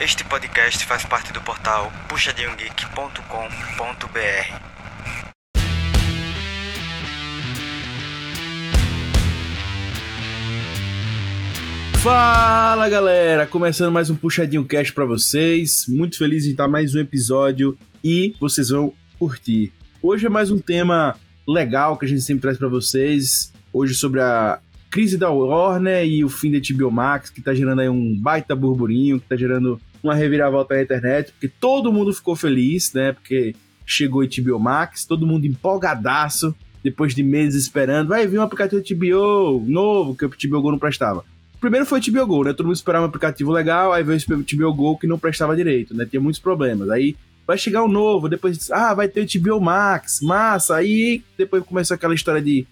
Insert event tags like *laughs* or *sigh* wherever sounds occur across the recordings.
Este podcast faz parte do portal puxadinhogeek.com.br. Fala galera, começando mais um Puxadinho Cast para vocês. Muito feliz em estar mais um episódio e vocês vão curtir. Hoje é mais um tema legal que a gente sempre traz para vocês. Hoje sobre a crise da Warner e o fim da HBO Max, que tá gerando aí um baita burburinho, que tá gerando uma reviravolta na internet, porque todo mundo ficou feliz, né? Porque chegou HBO Max, todo mundo empolgadaço, depois de meses esperando, vai vir um aplicativo HBO novo, que o HBO Go não prestava. Primeiro foi o HBO Go, né? Todo mundo esperava um aplicativo legal, aí veio o HBO Go que não prestava direito, né? Tinha muitos problemas. Aí vai chegar o um novo, depois, ah, vai ter o HBO Max, massa. Aí depois começou aquela história de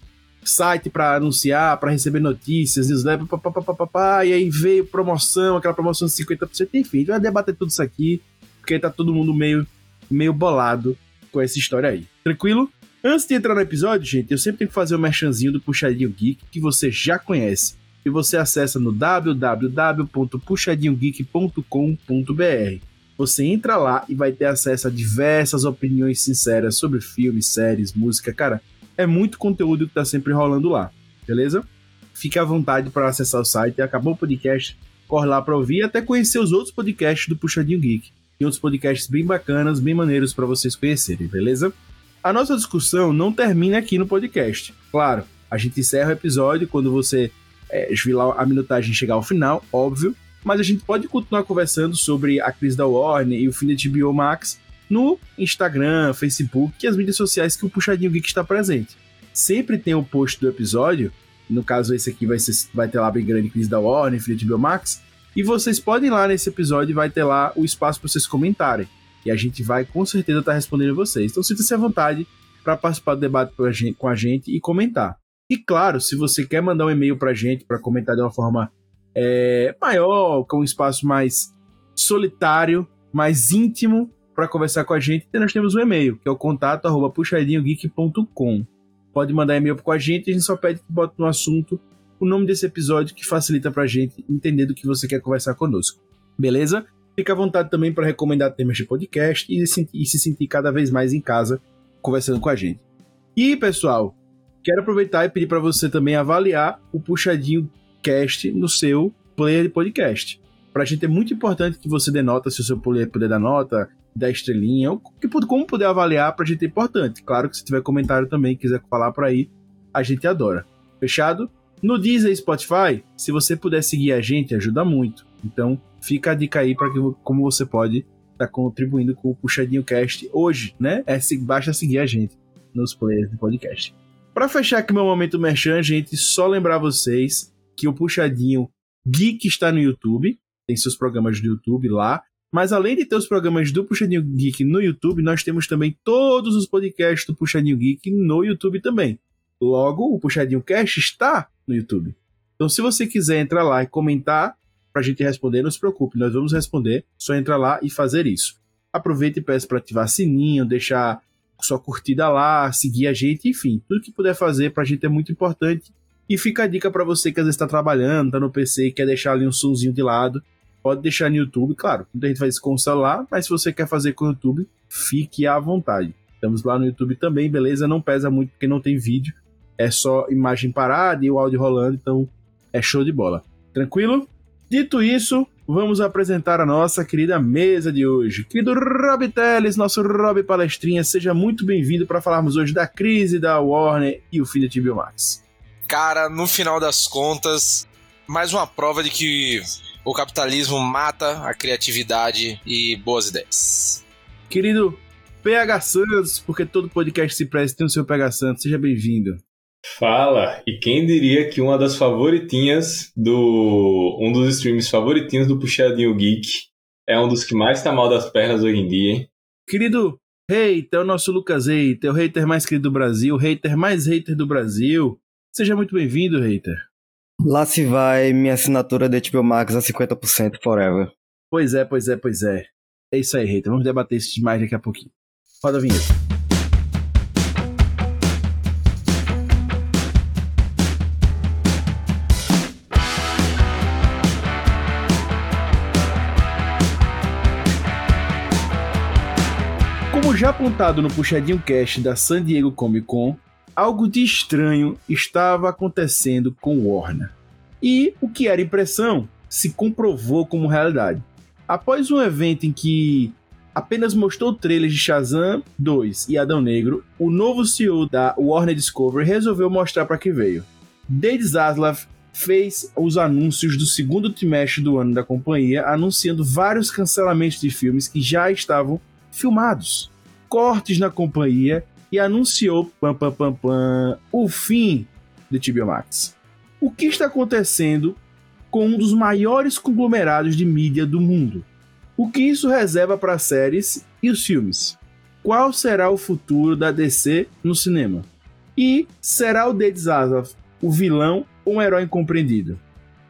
site para anunciar, para receber notícias, newsletter, papapá, e aí veio promoção, aquela promoção de 50%, enfim, vai debater tudo isso aqui, porque tá todo mundo meio, meio bolado com essa história aí. Tranquilo? Antes de entrar no episódio, gente, eu sempre tenho que fazer o um merchanzinho do Puxadinho Geek, que você já conhece, e você acessa no www.puxadinhogeek.com.br. Você entra lá e vai ter acesso a diversas opiniões sinceras sobre filmes, séries, música, cara é muito conteúdo que tá sempre rolando lá, beleza? Fique à vontade para acessar o site. Acabou o podcast, corre lá para ouvir e até conhecer os outros podcasts do Puxadinho Geek. Tem outros podcasts bem bacanas, bem maneiros para vocês conhecerem, beleza? A nossa discussão não termina aqui no podcast. Claro, a gente encerra o episódio quando você é, a minutagem chegar ao final, óbvio. Mas a gente pode continuar conversando sobre a crise da Warner e o fim da HBO Max no Instagram, Facebook e as mídias sociais que o Puxadinho Geek está presente. Sempre tem o um post do episódio, no caso esse aqui vai, ser, vai ter lá bem grande Cris da Warner, de Biomax, e vocês podem ir lá nesse episódio e vai ter lá o espaço para vocês comentarem. E a gente vai com certeza estar tá respondendo vocês. Então sinta-se à vontade para participar do debate com a gente e comentar. E claro, se você quer mandar um e-mail para a gente para comentar de uma forma é, maior, com um espaço mais solitário, mais íntimo, para conversar com a gente, nós temos um e-mail, que é o contato arroba puxadinhogeek.com. Pode mandar e-mail com a gente, a gente só pede que bote no assunto o nome desse episódio que facilita para a gente entender do que você quer conversar conosco. Beleza? Fica à vontade também para recomendar temas de podcast e se, e se sentir cada vez mais em casa conversando com a gente. E, pessoal, quero aproveitar e pedir para você também avaliar o Puxadinho Cast no seu player de podcast. Para a gente é muito importante que você dê nota, se o seu player puder dar nota, da estrelinha, ou que, como poder avaliar pra gente é importante. Claro que se tiver comentário também, quiser falar por aí, a gente adora. Fechado? No Deezer e Spotify, se você puder seguir a gente, ajuda muito. Então, fica a dica aí para como você pode estar tá contribuindo com o Puxadinho Cast hoje, né? É, basta seguir a gente nos players do podcast. Para fechar aqui meu momento merchan, gente, só lembrar vocês que o Puxadinho Geek está no YouTube, tem seus programas do YouTube lá. Mas além de ter os programas do Puxadinho Geek no YouTube, nós temos também todos os podcasts do Puxadinho Geek no YouTube também. Logo, o Puxadinho Cast está no YouTube. Então, se você quiser entrar lá e comentar para a gente responder, não se preocupe, nós vamos responder. Só entrar lá e fazer isso. Aproveite e peça para ativar sininho, deixar sua curtida lá, seguir a gente, enfim, tudo que puder fazer para a gente é muito importante. E fica a dica para você que às vezes está trabalhando, está no PC e quer deixar ali um sonzinho de lado pode deixar no YouTube, claro, muita gente faz isso com o celular, mas se você quer fazer com o YouTube, fique à vontade. Estamos lá no YouTube também, beleza? Não pesa muito porque não tem vídeo, é só imagem parada e o áudio rolando, então é show de bola. Tranquilo? Dito isso, vamos apresentar a nossa querida mesa de hoje. Querido Rob Teles, nosso Rob Palestrinha, seja muito bem-vindo para falarmos hoje da crise da Warner e o fim da HBO Max. Cara, no final das contas, mais uma prova de que o capitalismo mata a criatividade e boas ideias. Querido PH Santos, porque todo podcast se presta tem o seu PH Santos, seja bem-vindo. Fala! E quem diria que uma das favoritinhas do. um dos streams favoritinhos do Puxadinho Geek é um dos que mais tá mal das pernas hoje em dia, hein? Querido hater, o nosso Lucas Hater, o hater mais querido do Brasil, o hater mais hater do Brasil. Seja muito bem-vindo, hater. Lá se vai minha assinatura de HBO Max a 50% forever. Pois é, pois é, pois é. É isso aí, Reita. Vamos debater isso demais daqui a pouquinho. Roda a vinheta. já apontado no puxadinho cast da San Diego Comic Con, algo de estranho estava acontecendo com Warner. E o que era impressão se comprovou como realidade. Após um evento em que apenas mostrou trailers de Shazam 2 e Adão Negro, o novo CEO da Warner Discovery resolveu mostrar para que veio. Dave Zaslav fez os anúncios do segundo trimestre do ano da companhia, anunciando vários cancelamentos de filmes que já estavam filmados, cortes na companhia anunciou pam, pam, pam, pam, o fim de HBO Max. O que está acontecendo com um dos maiores conglomerados de mídia do mundo? O que isso reserva para as séries e os filmes? Qual será o futuro da DC no cinema? E será o Dead Zaslav o vilão ou um herói incompreendido?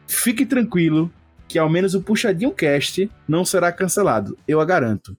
Fique tranquilo que ao menos o Puxadinho Cast não será cancelado, eu a garanto.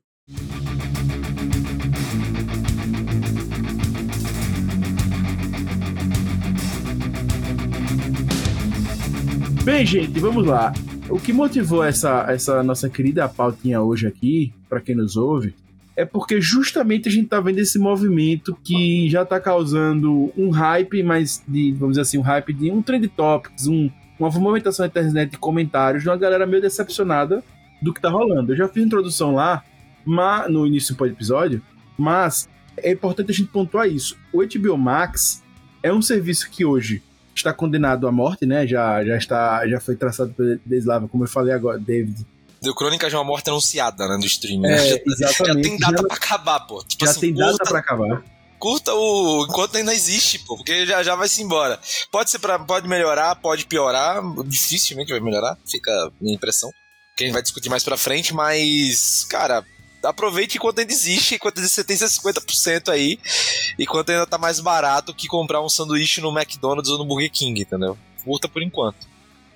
Bem, gente, vamos lá. O que motivou essa, essa nossa querida pautinha hoje aqui, para quem nos ouve, é porque justamente a gente tá vendo esse movimento que já tá causando um hype, mas de, vamos dizer assim, um hype de um trend topics, um, uma movimentação na internet de comentários de uma galera meio decepcionada do que tá rolando. Eu já fiz introdução lá mas, no início do episódio, mas é importante a gente pontuar isso. O HBO Max é um serviço que hoje está condenado à morte, né? Já, já está, já foi traçado pelo Deslava, como eu falei agora, David. Deu crônica de uma morte anunciada, né, do stream. É, né? já, exatamente. já tem data Já- pra acabar, pô. Tipo Já assim, tem data curta, pra acabar. curta o enquanto ainda existe, pô, porque já já vai se embora. Pode ser para pode melhorar, pode piorar, dificilmente vai melhorar, fica a minha impressão. Que a gente vai discutir mais pra frente, mas cara, aproveite enquanto ainda existe, enquanto você tem seus 50% aí, enquanto ainda tá mais barato que comprar um sanduíche no McDonald's ou no Burger King, entendeu? Curta por enquanto.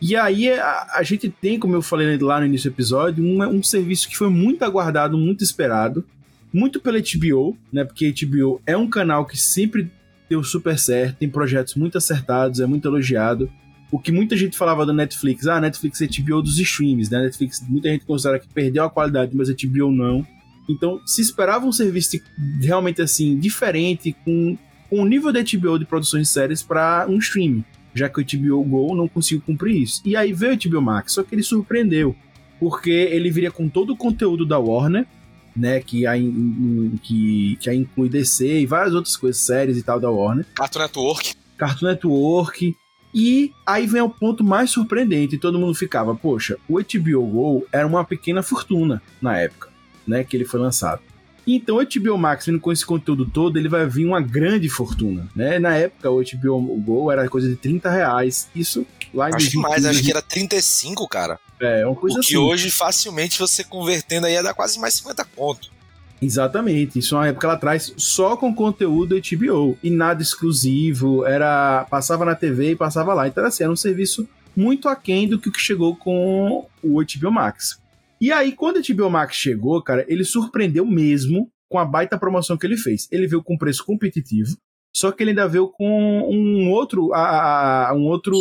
E aí a, a gente tem, como eu falei lá no início do episódio, um, um serviço que foi muito aguardado, muito esperado, muito pela HBO, né? Porque HBO é um canal que sempre deu super certo, tem projetos muito acertados, é muito elogiado. O que muita gente falava da Netflix, ah, Netflix é HBO dos streams, né? Netflix, muita gente considera que perdeu a qualidade, mas a HBO não. Então, se esperava um serviço realmente assim, diferente, com, com o nível da HBO de produções de séries para um streaming já que o HBO Go não conseguiu cumprir isso. E aí veio o HBO Max, só que ele surpreendeu, porque ele viria com todo o conteúdo da Warner, né, que in- que, que aí inclui DC e várias outras coisas, séries e tal da Warner, Cartoon Network. Cartoon Network, e aí vem o ponto mais surpreendente, e todo mundo ficava, poxa, o HBO Go era uma pequena fortuna na época, né, que ele foi lançado. Então o HBO Max, vindo com esse conteúdo todo, ele vai vir uma grande fortuna, né? Na época o HBO Go era coisa de 30 reais, isso lá em Acho que mais, 2015, acho que era 35, cara. É, uma coisa o que assim. hoje facilmente você convertendo aí ia dar quase mais 50 conto. Exatamente, isso é uma época lá atrás só com conteúdo HBO e nada exclusivo, era passava na TV e passava lá. Então assim, era um serviço muito aquém do que chegou com o HBO Max. E aí quando o HBO Max chegou, cara, ele surpreendeu mesmo com a baita promoção que ele fez. Ele veio com preço competitivo, só que ele ainda veio com um outro a, a- um outro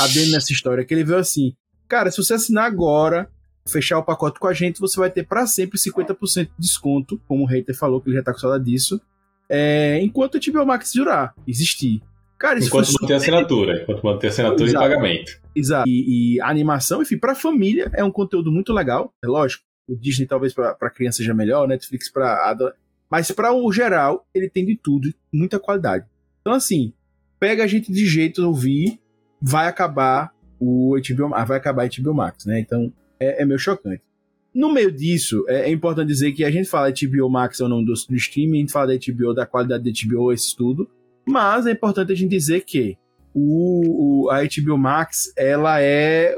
adendo nessa história, que ele veio assim, cara, se você assinar agora, fechar o pacote com a gente, você vai ter para sempre 50% de desconto, como o hater falou, que ele já tá com saudade disso, é, enquanto o HBO Max durar, existir. Cara, isso Enquanto manter a assinatura. Enquanto manter a assinatura Exato. e pagamento. Exato. E, e a animação, enfim, pra família é um conteúdo muito legal. É lógico, o Disney talvez pra criança seja melhor, Netflix ado- Mas pra o geral, ele tem de tudo, muita qualidade. Então, assim, pega a gente de jeito ouvir, vai acabar o HBO, vai acabar a HBO Max, né? Então, é, é meio chocante. No meio disso, é, é importante dizer que a gente fala de HBO Max é o nome do, do streaming, a gente fala da HBO, da qualidade da HBO, esse tudo. Mas é importante a gente dizer que o, o- a HBO Max ela é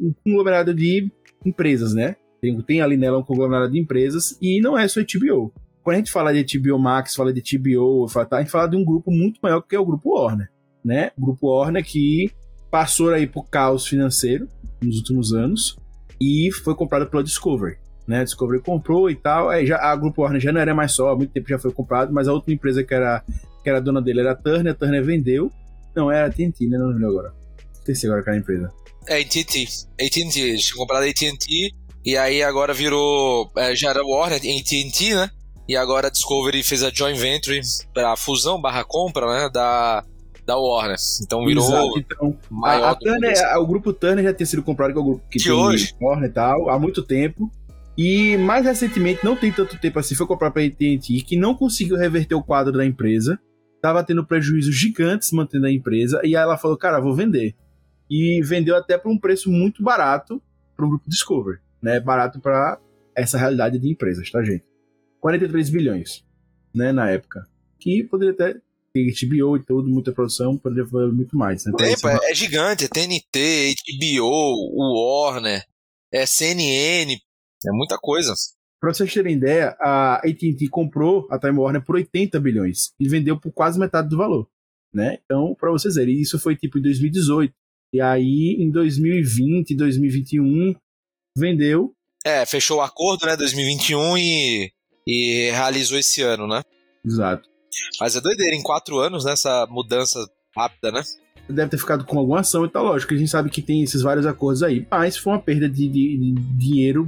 um conglomerado de empresas, né? Tem, tem ali nela um conglomerado de empresas e não é só HBO. Quando a gente fala de HBO Max, fala de HBO, fala- tá, a gente fala de um grupo muito maior que é o grupo Warner, né? O grupo Warner que passou aí por caos financeiro nos últimos anos e foi comprado pela Discovery. Né, a Discovery comprou e tal. Aí já, a Grupo Warner já não era mais só, há muito tempo já foi comprado, mas a outra empresa que era, que era dona dele era a Turner, a Turner vendeu. Não, era a TNT, né? Não lembro agora. Esqueci agora qual era a empresa. É AT&T. AT&T, eles comprado a AT&T e aí agora virou, é, já era Warner, AT&T, né? E agora a Discovery fez a joint venture para fusão barra compra, né, da, da Warner. Então virou Exato, então, maior a, a Turner, a- o grupo Turner já tinha sido comprado, que é o grupo que De tem hoje. Warner e tal, há muito tempo. E mais recentemente, não tem tanto tempo assim, foi comprado pela AT&T, que não conseguiu reverter o quadro da empresa. Tava tendo prejuízos gigantes mantendo a empresa. E aí ela falou, cara, vou vender. E vendeu até por um preço muito barato para o grupo Discovery. Né? Barato para essa realidade de empresas, tá, gente? 43 bilhões, né, na época. Que poderia até ter HBO e tudo, muita produção, poderia fazer muito mais, né? é, é gigante, é TNT, HBO, o Warner, é CNN, é muita coisa. Pra vocês terem ideia, a AT&T comprou a Time Warner por 80 bilhões e vendeu por quase metade do valor, né? Então, pra vocês verem, isso foi tipo em 2018. E aí, em 2020, 2021, vendeu. É, fechou o acordo, né, 2021 e, e realizou esse ano, né? Exato. Mas é doideira, em quatro anos, né, essa mudança rápida, né? Deve ter ficado com alguma ação e tal, lógico, a gente sabe que tem esses vários acordos aí. Mas foi uma perda de, de- de dinheiro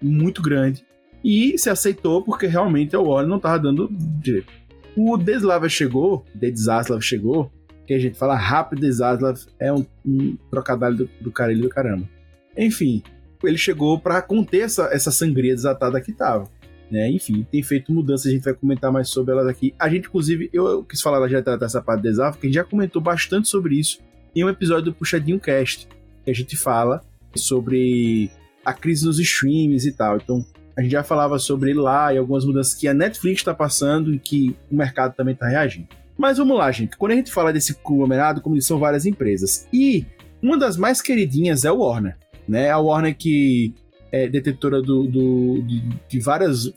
muito grande. E se aceitou porque realmente a Warner não tava dando direito. O Deslav chegou, Desaslav chegou, que a gente fala rápido Desaslav é um, um trocadilho do, do caralho do caramba. Enfim, ele chegou para conter essa, essa sangria desatada que tava. Né? Enfim, tem feito mudanças, a gente vai comentar mais sobre elas aqui. A gente, inclusive, eu, quis falar já dessa parte de Desaslav, porque a gente já comentou bastante sobre isso em um episódio do Puxadinho Cast, que a gente fala sobre a crise nos streams e tal. Então, a gente já falava sobre ele lá e algumas mudanças que a Netflix está passando e que o mercado também está reagindo. Mas vamos lá, gente. Quando a gente fala desse conglomerado, como são várias empresas. E uma das mais queridinhas é a Warner. Né? A Warner que é detetora do, do- de, de várias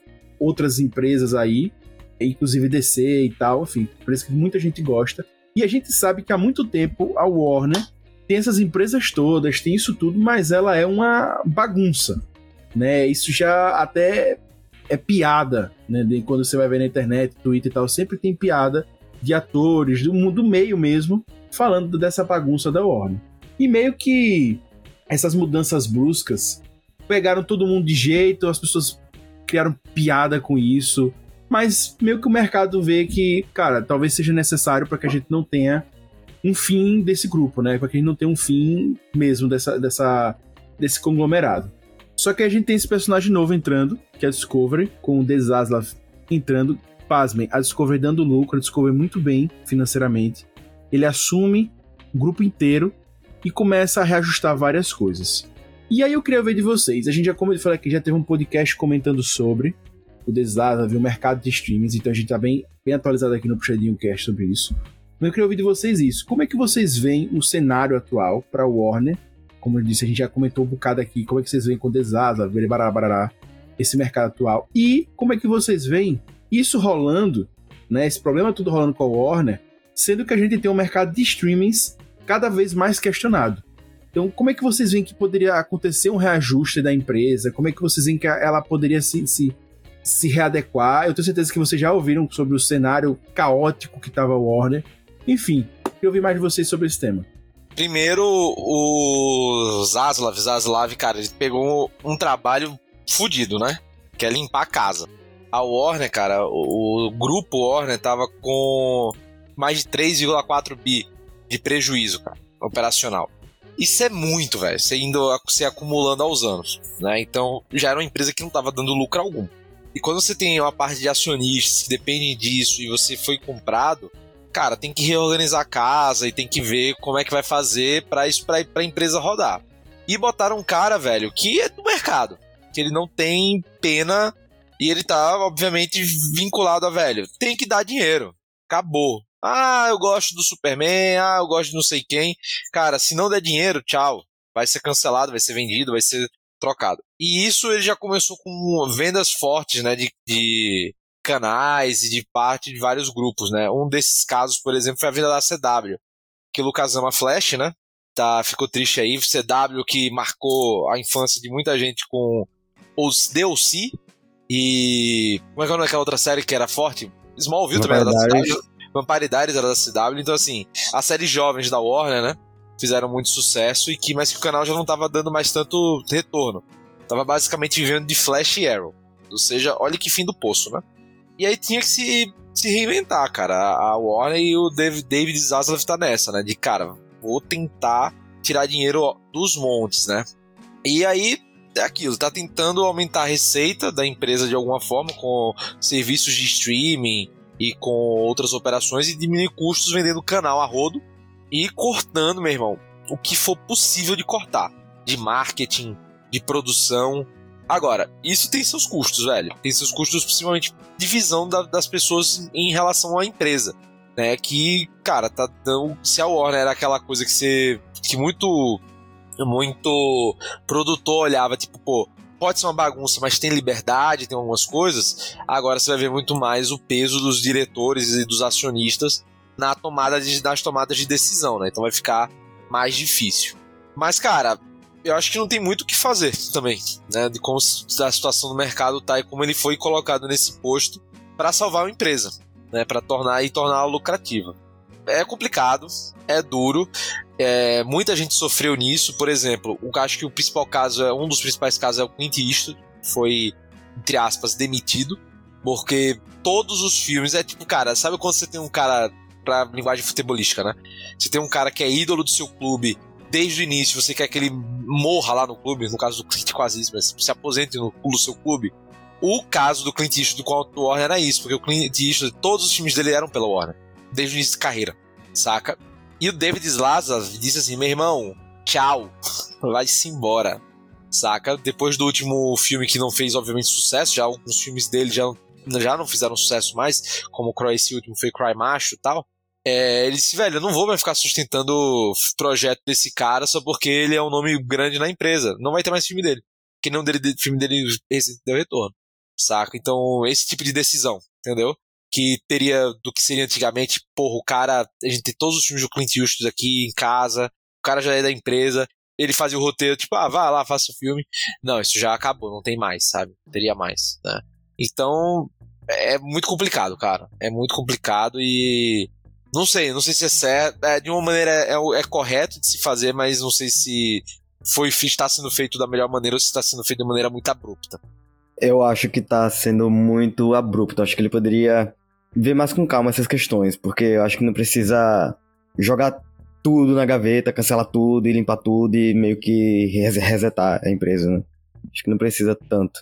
outras empresas aí, inclusive DC e tal, enfim, isso que muita gente gosta. E a gente sabe que há muito tempo a Warner tem essas empresas todas, tem isso tudo, mas ela é uma bagunça, né? Isso já até é piada, né? Quando você vai ver na internet, Twitter e tal, sempre tem piada de atores do mundo do meio mesmo falando dessa bagunça da Warner. E meio que essas mudanças bruscas pegaram todo mundo de jeito, as pessoas criaram piada com isso, mas meio que o mercado vê que, cara, talvez seja necessário para que a gente não tenha um fim desse grupo, né? Para que a gente não tenha um fim mesmo dessa, dessa, desse conglomerado. Só que a gente tem esse personagem novo entrando, que é a Discovery, com o Desaslav entrando. Pasmem, a Discovery dando lucro, a Discovery muito bem financeiramente. Ele assume o grupo inteiro e começa a reajustar várias coisas. E aí eu queria ver de vocês. A gente já, como eu falei aqui, já teve um podcast comentando sobre o Desaslav, o mercado de streams, então a gente tá bem, bem atualizado aqui no Puxadinho Cast sobre isso. Mas eu queria ouvir de vocês isso. Como é que vocês veem o cenário atual para Warner? Como eu disse, a gente já comentou um bocado aqui. Como é que vocês veem com o Desasa, barará, barará, esse mercado atual? E como é que vocês veem isso rolando, né? Esse problema tudo rolando com a Warner, sendo que a gente tem um mercado de streamings cada vez mais questionado. Então, como é que vocês veem que poderia acontecer um reajuste da empresa? Como é que vocês veem que ela poderia se, se, se readequar? Eu tenho certeza que vocês já ouviram sobre o cenário caótico que estava a Warner. Enfim, queria ouvir mais de vocês sobre esse tema. Primeiro, o Zaslav, Zaslav, cara, ele pegou um trabalho fudido, né? Que é limpar a casa. A Warner, cara, o, o grupo Warner tava com mais de 3,4 bi de prejuízo, cara, operacional. Isso é muito, velho, você indo se acumulando aos anos, né? Então, já era uma empresa que não tava dando lucro algum. E quando você tem uma parte de acionistas que dependem disso e você foi comprado, cara, tem que reorganizar a casa e tem que ver como é que vai fazer para isso pra, pra empresa rodar. E botaram um cara, velho, que é do mercado, que ele não tem pena e ele tá, obviamente, vinculado a velho. Tem que dar dinheiro. Acabou. Ah, eu gosto do Superman, ah, eu gosto de não sei quem. Cara, se não der dinheiro, tchau. Vai ser cancelado, vai ser vendido, vai ser trocado. E isso ele já começou com vendas fortes, né, de, de canais e de parte de vários grupos, né? Um desses casos, por exemplo, foi a venda da CW, que o Lucas ama Flash, né? Tá, ficou triste aí, CW que marcou a infância de muita gente com os DLC e como é que é daquela outra série que era forte? Smallville também era da. CW. Vampire Diaries era da CW, então assim, as séries jovens da Warner, né? Fizeram muito sucesso e que mas que o canal já não tava dando mais tanto retorno. Tava basicamente vivendo de Flash e Arrow. Ou seja, olha que fim do poço, né? E aí tinha que se, se reinventar, cara. A Warner e o David, David Zaslav tá nessa, né? De, cara, vou tentar tirar dinheiro dos montes, né? E aí é aquilo, tá tentando aumentar a receita da empresa de alguma forma com serviços de streaming e com outras operações e diminuir custos vendendo canal a rodo e cortando, meu irmão, o que for possível de cortar, de marketing, de produção. Agora, isso tem seus custos, velho. Tem seus custos, principalmente de visão da, das pessoas em relação à empresa. Né, que, cara, tá dando. Se a Warner era aquela coisa que você. que muito. muito produtor olhava, tipo, pô, pode ser uma bagunça, mas tem liberdade, tem algumas coisas. Agora você vai ver muito mais o peso dos diretores e dos acionistas na tomada de, nas tomadas de decisão, né? Então vai ficar mais difícil. Mas, cara, eu acho que não tem muito o que fazer também, né? De como a situação do mercado tá e como ele foi colocado nesse posto para salvar a empresa, né? Para tornar e torná-la lucrativa. É complicado, é duro, é, muita gente sofreu nisso. Por exemplo, eu acho que o principal caso, é um dos principais casos é o Clint Eastwood, foi entre aspas demitido, porque todos os filmes é tipo, cara, sabe quando você tem um cara pra linguagem futebolística, né? Você tem um cara que é ídolo do seu clube desde o início, você quer que ele morra lá no clube, no caso do Clint quase isso, mas se aposente no, no seu clube. O caso do Clint Eastwood com o Warner era isso, porque o Clint Eastwood, todos os filmes dele eram pela Warner, desde o início de carreira, saca? E o David Slazar disse assim, meu irmão, tchau, vai-se embora, saca? Depois do último filme que não fez, obviamente, sucesso, já alguns filmes dele já, já não fizeram sucesso mais, como o esse último foi Cry Macho e tal, é, ele disse, velho, eu não vou mais ficar sustentando o projeto desse cara só porque ele é um nome grande na empresa. Não vai ter mais filme dele. Porque não dele, filme dele deu retorno. Saca? Então, esse tipo de decisão, entendeu? Que teria do que seria antigamente, porra, o cara, a gente tem todos os filmes do Clint Eastwood aqui em casa, o cara já é da empresa, ele fazia o roteiro, tipo, ah, vá lá, faça o filme. Não, isso já acabou, não tem mais, sabe? Teria mais, né? Então, é muito complicado, cara. É muito complicado e não sei, não sei se é certo. É, de uma maneira é, é, correto de se fazer, mas não sei se foi está sendo feito da melhor maneira ou se está sendo feito de maneira muito abrupta. Eu acho que está sendo muito abrupto. Acho que ele poderia ver mais com calma essas questões, porque eu acho que não precisa jogar tudo na gaveta, cancelar tudo e limpar tudo e meio que resetar a empresa, né? Acho que não precisa tanto.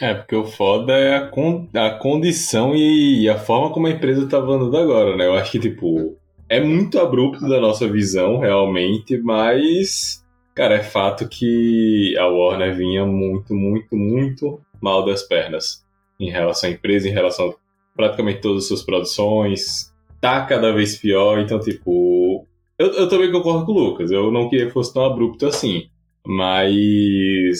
É, porque o foda é a, con a condição e a forma como a empresa tá andando agora, né? Eu acho que, tipo, é muito abrupto da nossa visão, realmente, mas, cara, é fato que a Warner vinha muito, muito, muito mal das pernas em relação à empresa, em relação praticamente todas as suas produções. Tá cada vez pior, então, tipo. Eu, eu também concordo com o Lucas, eu não queria que fosse tão abrupto assim. Mas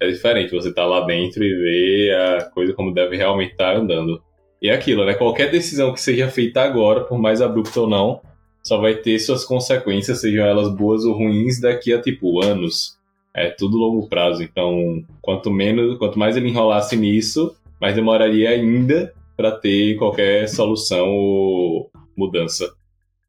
é diferente você tá lá dentro e ver a coisa como deve realmente estar tá andando. E é aquilo, né? Qualquer decisão que seja feita agora, por mais abrupta ou não, só vai ter suas consequências, sejam elas boas ou ruins, daqui a tipo anos. É tudo longo prazo. Então, quanto menos, quanto mais ele enrolasse nisso, mais demoraria ainda para ter qualquer solução ou mudança.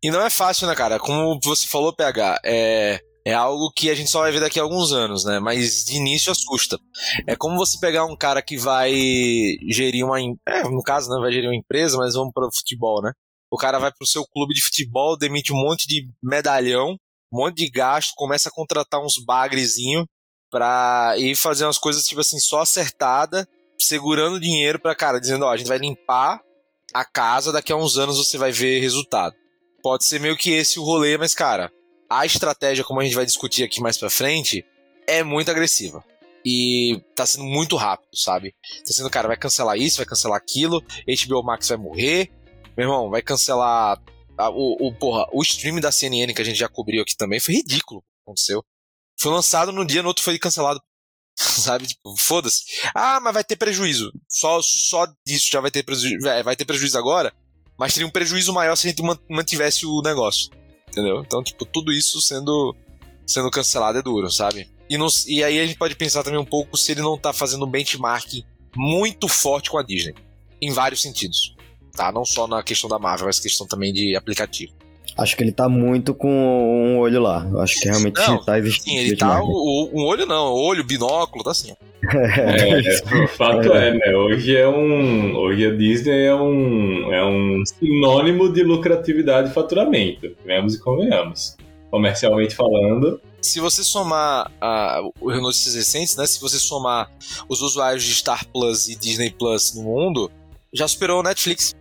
E não é fácil, né, cara? Como você falou, PH, é é algo que a gente só vai ver daqui a alguns anos, né? Mas de início assusta. É como você pegar um cara que vai gerir uma. É, no caso, não né, vai gerir uma empresa, mas vamos para o futebol, né? O cara vai para o seu clube de futebol, demite um monte de medalhão, um monte de gasto, começa a contratar uns bagrezinho pra ir fazer umas coisas, tipo assim, só acertada, segurando dinheiro pra, cara, dizendo, ó, a gente vai limpar a casa, daqui a uns anos você vai ver resultado. Pode ser meio que esse o rolê, mas, cara, a estratégia, como a gente vai discutir aqui mais pra frente, é muito agressiva. E tá sendo muito rápido, sabe? Tá sendo, cara, vai cancelar isso, vai cancelar aquilo, HBO Max vai morrer, meu irmão, vai cancelar. A, o, o, porra, o stream da CNN que a gente já cobriu aqui também foi ridículo. Aconteceu. Foi lançado no dia, no outro foi cancelado. *laughs* Sabe? Tipo, foda-se. Ah, mas vai ter prejuízo. Só, só disso já vai ter prejuízo. Vai ter prejuízo agora, mas teria um prejuízo maior se a gente mantivesse o negócio entendeu? Então, tipo, tudo isso sendo, sendo cancelado é duro, sabe? E, não, e aí a gente pode pensar também um pouco se ele não tá fazendo um benchmark muito forte com a Disney, em vários sentidos, tá? Não só na questão da Marvel, mas questão também de aplicativo. Acho que ele tá muito com um olho lá. Eu acho que realmente Não, tá existindo. Sim, ele tá. O, um olho não, olho, binóculo, tá assim. *laughs* É, o fato é, né? Hoje é um. Hoje a Disney é um, é um sinônimo de lucratividade e faturamento. Venhamos e convenhamos. Comercialmente falando, Se você somar ah, os notícias recentes, né? Se você somar os usuários de Star Plus e Disney Plus no mundo, já superou o Netflix.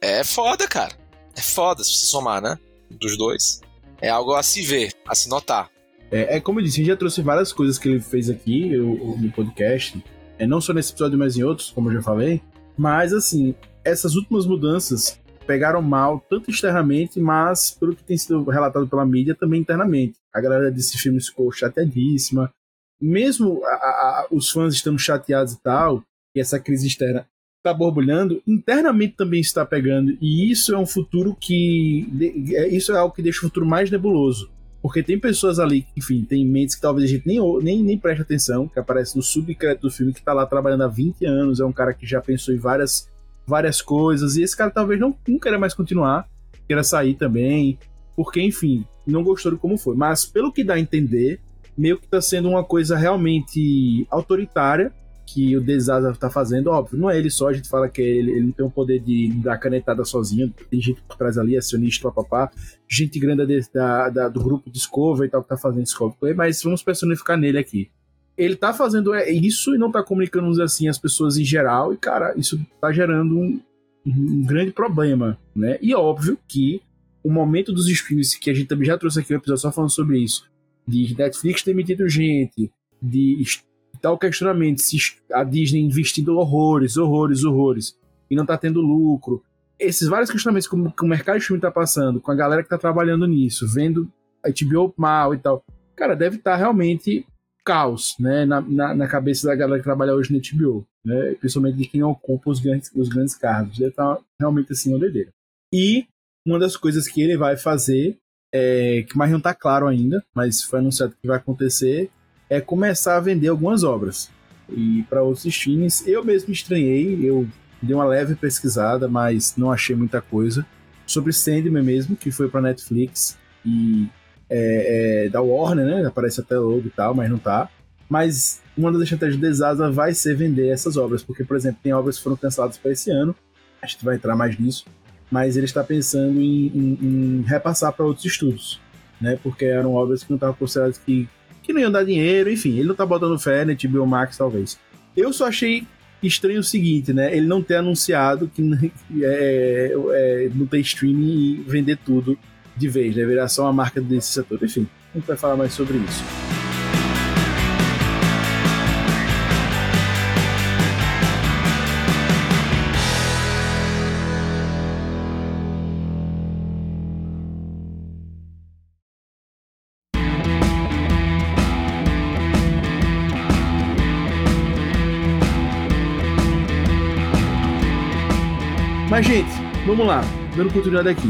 É foda, cara. É foda se você somar, né? Dos dois. É algo a se ver, a se notar. É, é como eu disse, a gente já trouxe várias coisas que ele fez aqui eu- no podcast, é, não só nesse episódio, mas em outros, como eu já falei. Mas, assim, essas últimas mudanças pegaram mal, tanto externamente, mas pelo que tem sido relatado pela mídia, também internamente. A galera desse filme ficou chateadíssima. Mesmo a- a- os fãs estando chateados e tal, e essa crise externa está borbulhando, internamente também está pegando. E isso é um futuro que. é- Isso é algo que deixa o futuro mais nebuloso. Porque tem pessoas ali, enfim, tem mentes que talvez a gente nem, nem, nem preste atenção, que aparece no subcrédito do filme, que tá lá trabalhando há 20 anos, é um cara que já pensou em várias, várias coisas, e esse cara talvez não, não queira mais continuar, queira sair também, porque, enfim, não gostou de como foi. Mas, pelo que dá a entender, meio que tá sendo uma coisa realmente autoritária, que o Desasa tá fazendo, óbvio, não é ele só, a gente fala que ele, ele não tem o poder de dar canetada sozinho, tem gente por trás ali, acionista, papapá, gente grande de- da, da- do grupo Discovery e tal que tá fazendo Play, mas vamos personificar nele aqui. Ele tá fazendo é, isso e não tá comunicando assim as pessoas em geral, e cara, isso tá gerando um, um grande problema, né? E óbvio que o momento dos streams, que a gente também já trouxe aqui um episódio só falando sobre isso, de Netflix demitindo gente, de tal questionamento, se a Disney investindo horrores, horrores, horrores, e não tá tendo lucro, esses vários questionamentos que o mercado de filme tá passando, com a galera que tá trabalhando nisso, vendo a HBO mal e tal, cara, deve estar realmente caos, né, na, na, na cabeça da galera que trabalha hoje no HBO, né, principalmente de quem ocupa os grandes, os grandes cargos, deve estar realmente assim uma doideira. E uma das coisas que ele vai fazer, é, que mais não tá claro ainda, mas foi anunciado que vai acontecer, é começar a vender algumas obras. E para outros streams, eu mesmo estranhei, eu dei uma leve pesquisada, mas não achei muita coisa. Sobre Sandman mesmo, que foi pra Netflix e é, é, da Warner, né? Aparece até logo e tal, mas não tá. Mas uma das estratégias de Desasa vai ser vender essas obras, porque, por exemplo, tem obras que foram canceladas para esse ano, a gente vai entrar mais nisso, mas ele está pensando em, em- em repassar para outros estudos, né? Porque eram obras que não estavam consideradas que, que não iam dar dinheiro, enfim, ele não tá botando fé na HBO Max, talvez. Eu só achei estranho o seguinte, né? Ele não ter anunciado que é, é, não tem streaming e vender tudo de vez, né? Virar só uma marca desse setor. Enfim, a gente vai falar mais sobre isso. Vamos lá. Dando continuidade aqui.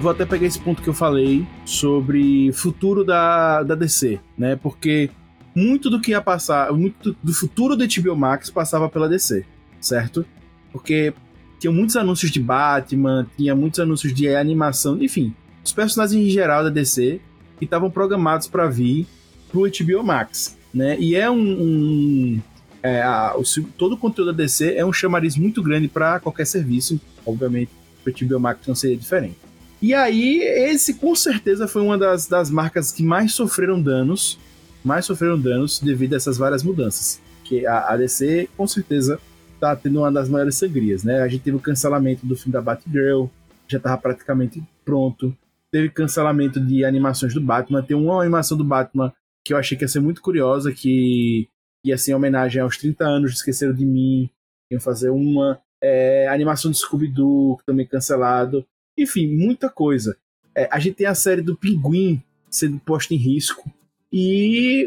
Vou até pegar esse ponto que eu falei sobre futuro da, da DC, né? Porque muito do que ia passar, muito do futuro da HBO Max passava pela DC, certo? Porque tinha muitos anúncios de Batman, tinha muitos anúncios de animação, enfim, os personagens em geral da DC que estavam programados para vir pro HBO Max, né? E é um, um é, a- o todo o conteúdo da DC é um chamariz muito grande para qualquer serviço, obviamente, o HBO Max não seria diferente. E aí, esse com certeza foi uma das, das marcas que mais sofreram danos, mais sofreram danos devido a essas várias mudanças. Que a, a DC, com certeza, tá tendo uma das maiores sangrias, né? A gente teve o cancelamento do filme da Batgirl, já tava praticamente pronto. Teve cancelamento de animações do Batman. Tem uma animação do Batman que eu achei que ia ser muito curiosa, que ia ser em homenagem aos 30 anos de Esqueceram de Mim. Iam fazer uma. É, a animação do Scooby-Doo, também cancelado. Enfim, muita coisa. É, a gente tem a série do Pinguim sendo posta em risco. E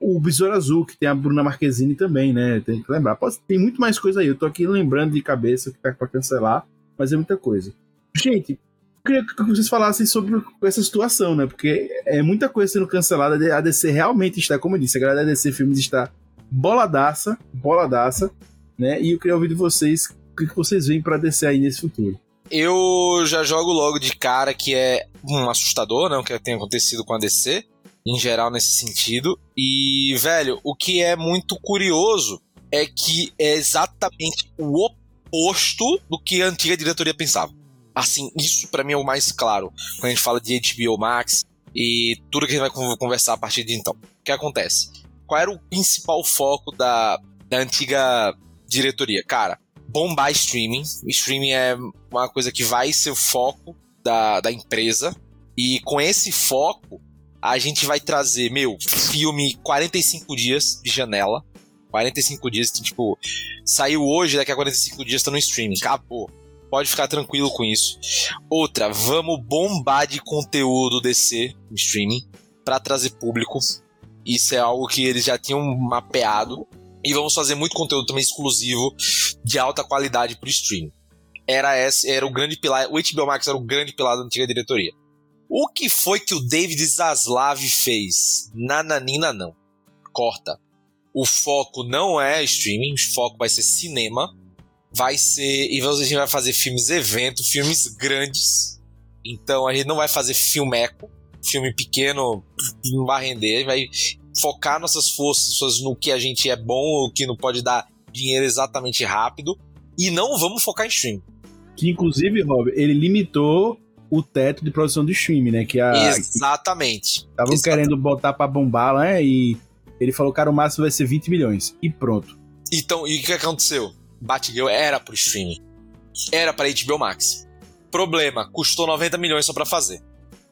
o Besouro Azul, que tem a Bruna Marquezine também, né? Tem que lembrar. Tem muito mais coisa aí. Eu tô aqui lembrando de cabeça que tá pra cancelar, mas é muita coisa. Gente, eu queria que vocês falassem sobre essa situação, né? Porque é muita coisa sendo cancelada. A DC realmente está, como eu disse, a galera da DC Filmes está boladaça, boladaça, né? E eu queria ouvir de vocês o que vocês veem pra DC aí nesse futuro. Eu já jogo logo de cara que é um assustador, né? O que tem acontecido com a DC, em geral, nesse sentido. E, velho, o que é muito curioso é que é exatamente o oposto do que a antiga diretoria pensava. Assim, isso para mim é o mais claro quando a gente fala de HBO Max e tudo que a gente vai conversar a partir de então. O que acontece? Qual era o principal foco da, da antiga diretoria? Cara, bombar streaming. Streaming é uma coisa que vai ser o foco da, da empresa. E com esse foco, a gente vai trazer, meu, filme 45 dias de janela. 45 dias, tipo, saiu hoje, daqui a 45 dias tá no streaming. Acabou. Pode ficar tranquilo com isso. Outra, vamos bombar de conteúdo DC no streaming para trazer público. Isso é algo que eles já tinham mapeado. E vamos fazer muito conteúdo também exclusivo de alta qualidade pro streaming. Era esse, era o grande pilar. O HBO Max era o grande pilar da antiga diretoria. O que foi que o David Zaslav fez? Nananina não. Corta. O foco não é streaming, o foco vai ser cinema. Vai ser. E a gente vai fazer filmes evento, filmes grandes. Então a gente não vai fazer filmeco. Filme pequeno não vai render. Vai focar nossas forças no que a gente é bom, o que não pode dar dinheiro exatamente rápido. E não vamos focar em streaming. Que inclusive, Rob, ele limitou o teto de produção do streaming, né? Que a, Exatamente. Estavam querendo botar para bombar, né? E ele falou, cara, o máximo vai ser 20 milhões. E pronto. Então, e o que aconteceu? Batgirl era pro streaming. Era para HBO Max. Problema, custou 90 milhões só para fazer.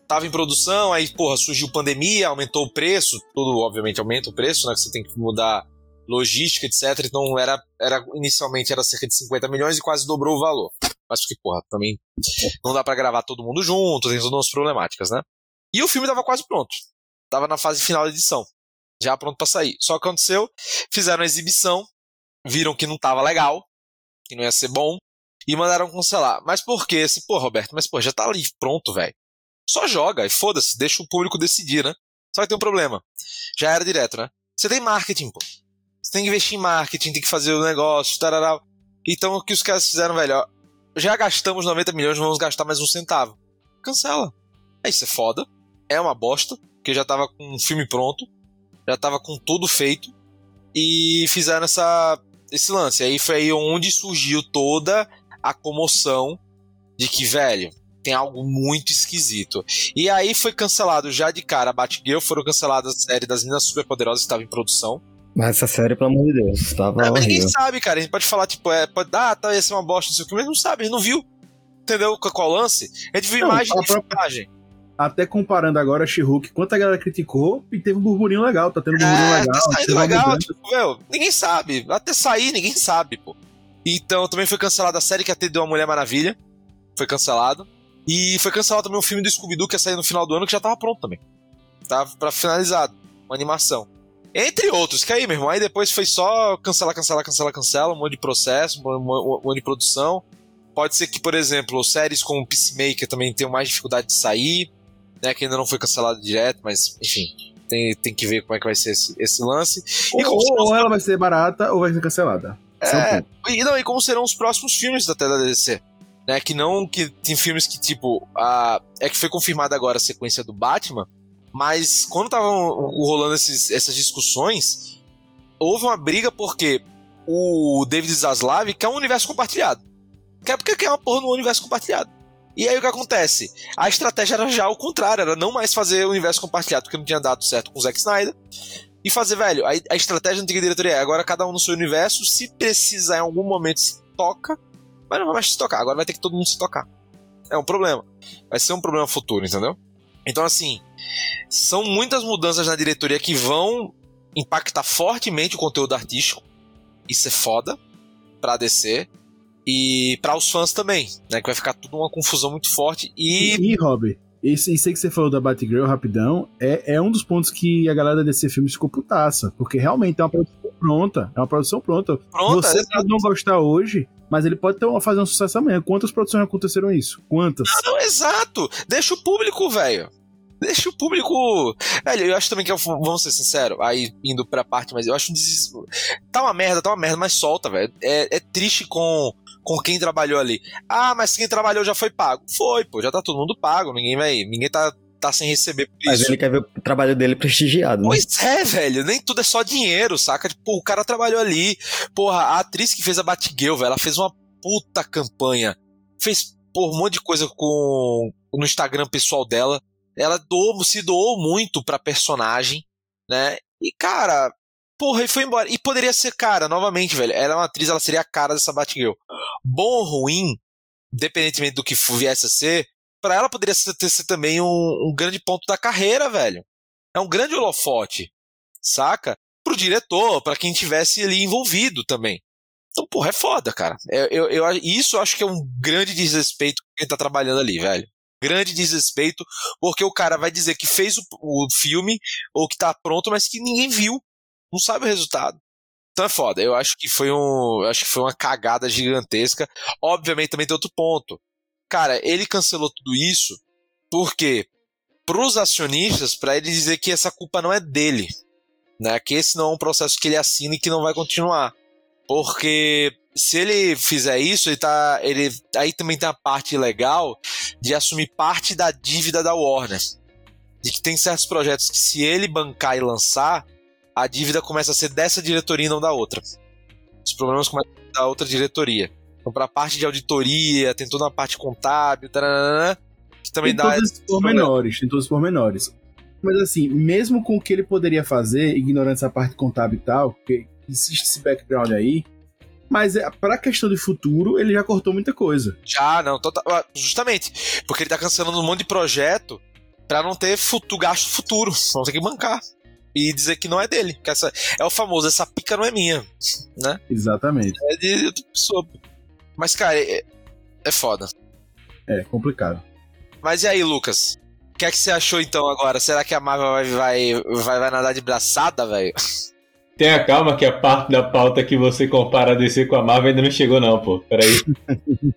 Tava em produção, aí, porra, surgiu pandemia, aumentou o preço, tudo obviamente aumenta o preço, né? Que você tem que mudar logística, etc. Então era, era inicialmente era cerca de 50 milhões e quase dobrou o valor. Mas porque, porra, também não dá para gravar todo mundo junto, tem todas umas problemáticas, né? E o filme tava quase pronto. Tava na fase final da edição. Já pronto para sair. Só que aconteceu, fizeram a exibição, viram que não tava legal, que não ia ser bom, e mandaram cancelar. Mas por quê? Esse, pô, Roberto, mas pô, já tá ali pronto, velho. Só joga e foda-se, deixa o público decidir, né? Só que tem um problema. Já era direto, né? Você tem marketing, pô. Você tem que investir em marketing, tem que fazer o negócio, tarará. Então o que os caras fizeram, velho, ó, já gastamos 90 milhões, vamos gastar mais um centavo. Cancela. É isso, é foda. É uma bosta, porque já tava com um filme pronto, já tava com tudo feito, e fizeram essa, esse lance. Aí foi aí onde surgiu toda a comoção de que, velho, tem algo muito esquisito. E aí foi cancelado já de cara a Batgirl, foram canceladas a série das Minas Superpoderosas que estava em produção. Mas essa série, pelo amor de Deus, tava É, mas ninguém sabe, cara. A gente pode falar, tipo, é, pode, ah, tá, ia ser uma bosta, não sei o que, mas não sabe, a gente não viu. Entendeu qual, o lance? A gente viu Não, imagem de própria- filmagem. Até comparando agora a She-Hulk, quanta galera criticou e teve um burburinho legal, tá tendo um burburinho É, legal. tá saindo legal, tipo, meu, ninguém sabe. Até sair, ninguém sabe, pô. Então, também foi cancelada a série que atendeu a Mulher Maravilha. Foi cancelado. E foi cancelado também o filme do Scooby-Doo que ia sair no final do ano, que já tava pronto também. Tava pra finalizado. Uma animação. Entre outros, que aí, meu irmão, aí depois foi só cancelar, cancelar, cancelar, cancela, um monte de processo, um monte de produção. Pode ser que, por exemplo, séries como Peacemaker também tenham mais dificuldade de sair, né? Que ainda não foi cancelado direto, mas, enfim, tem, tem que ver como é que vai ser esse, esse lance. E Ou, como ou- ou ela vai ser barata ou vai ser cancelada. É É, e, não, e como serão os próximos filmes até da DC? Né, que não. que Tem filmes que, tipo. A, é que foi confirmada agora a sequência do Batman, mas quando estavam rolando esses, essas discussões, houve uma briga porque o David Zaslav quer um universo compartilhado. Quer porque quer uma porra no universo compartilhado. E aí o que acontece? A estratégia era já o contrário, era não mais fazer o universo compartilhado, porque não tinha dado certo com o Zack Snyder. E fazer, velho, a, a estratégia da antiga diretoria é agora cada um no seu universo, se precisar em algum momento se toca, mas não vai mais se tocar, agora vai ter que todo mundo se tocar. É um problema. Vai ser um problema futuro, entendeu? Então, assim, são muitas mudanças na diretoria que vão impactar fortemente o conteúdo artístico. Isso é foda pra DC. E para os fãs também, né? Que vai ficar tudo uma confusão muito forte. E E, e Rob, esse, isso aí que você falou da Batgirl rapidão, é, é um dos pontos que a galera da DC Filmes ficou putaça. Porque realmente é uma produção pronta. É uma produção pronta. pronto, você exato. pode não gostar hoje, mas ele pode ter fazer um sucesso amanhã. Quantas produções aconteceram isso? Quantas? Não, exato. Deixa o público, velho. Deixa o público. Velho, eu acho também que, eu- vamos ser sinceros, aí indo pra parte, mas eu acho. Tá uma merda, tá uma merda, mas solta, velho. É, é triste com, com quem trabalhou ali. Ah, mas quem trabalhou já foi pago. Foi, pô, já tá todo mundo pago. Ninguém vai. Ninguém tá, tá sem receber por Mas isso. ele quer ver o trabalho dele prestigiado, né? Pois é, velho, nem tudo é só dinheiro, saca? Tipo, o cara trabalhou ali. Porra, a atriz que fez a Batgirl, velho, ela fez uma puta campanha. Fez, porra, um monte de coisa com no Instagram pessoal dela. Ela doou, se doou muito pra personagem, né? E, cara, porra, e foi embora. E poderia ser cara, novamente, velho. Ela é uma atriz, ela seria a cara dessa Batgirl. Bom ou ruim, independentemente do que viesse a ser, pra ela poderia ser, ter ser também um, um grande ponto da carreira, velho. É um grande holofote, saca? Pro diretor, pra quem tivesse ali envolvido também. Então, porra, é foda, cara. Eu, eu, eu- isso eu acho que é um grande desrespeito com quem tá trabalhando ali, velho. Grande desrespeito, porque o cara vai dizer que fez o, o filme, ou que tá pronto, mas que ninguém viu. Não sabe o resultado. Então é foda. Eu acho que foi um. acho que foi uma cagada gigantesca. Obviamente também tem outro ponto. Cara, ele cancelou tudo isso porque pros acionistas, pra ele dizer que essa culpa não é dele. Né? Que esse não é um processo que ele assina e que não vai continuar. Porque se ele fizer isso, ele tá. Ele, aí também tem a parte legal de assumir parte da dívida da Warner. De que tem certos projetos que, se ele bancar e lançar, a dívida começa a ser dessa diretoria e não da outra. Os problemas começam a ser da outra diretoria. Então, pra parte de auditoria, tem toda uma parte contábil, taranana, que também tem dá. todos os pormenores, tem todos os pormenores. Mas assim, mesmo com o que ele poderia fazer, ignorando essa parte contábil e tal, porque existe esse background aí, mas é, pra questão de futuro, ele já cortou muita coisa. Já, não, tota- ah, justamente. Porque ele tá cancelando um monte de projeto pra não ter futu, gasto futuro. *laughs* Não ter que bancar. E dizer que não é dele. Que essa, é o famoso, essa pica não é minha. Né? Exatamente. É de outra pessoa. Mas, cara, é, é foda. É complicado. Mas e aí, Lucas? O que é que você achou então agora? Será que a Marvel vai, vai, vai, vai nadar de braçada, velho? *laughs* Tenha calma que a parte da pauta que você compara a DC com a Marvel ainda não chegou, não, pô. Peraí. *laughs*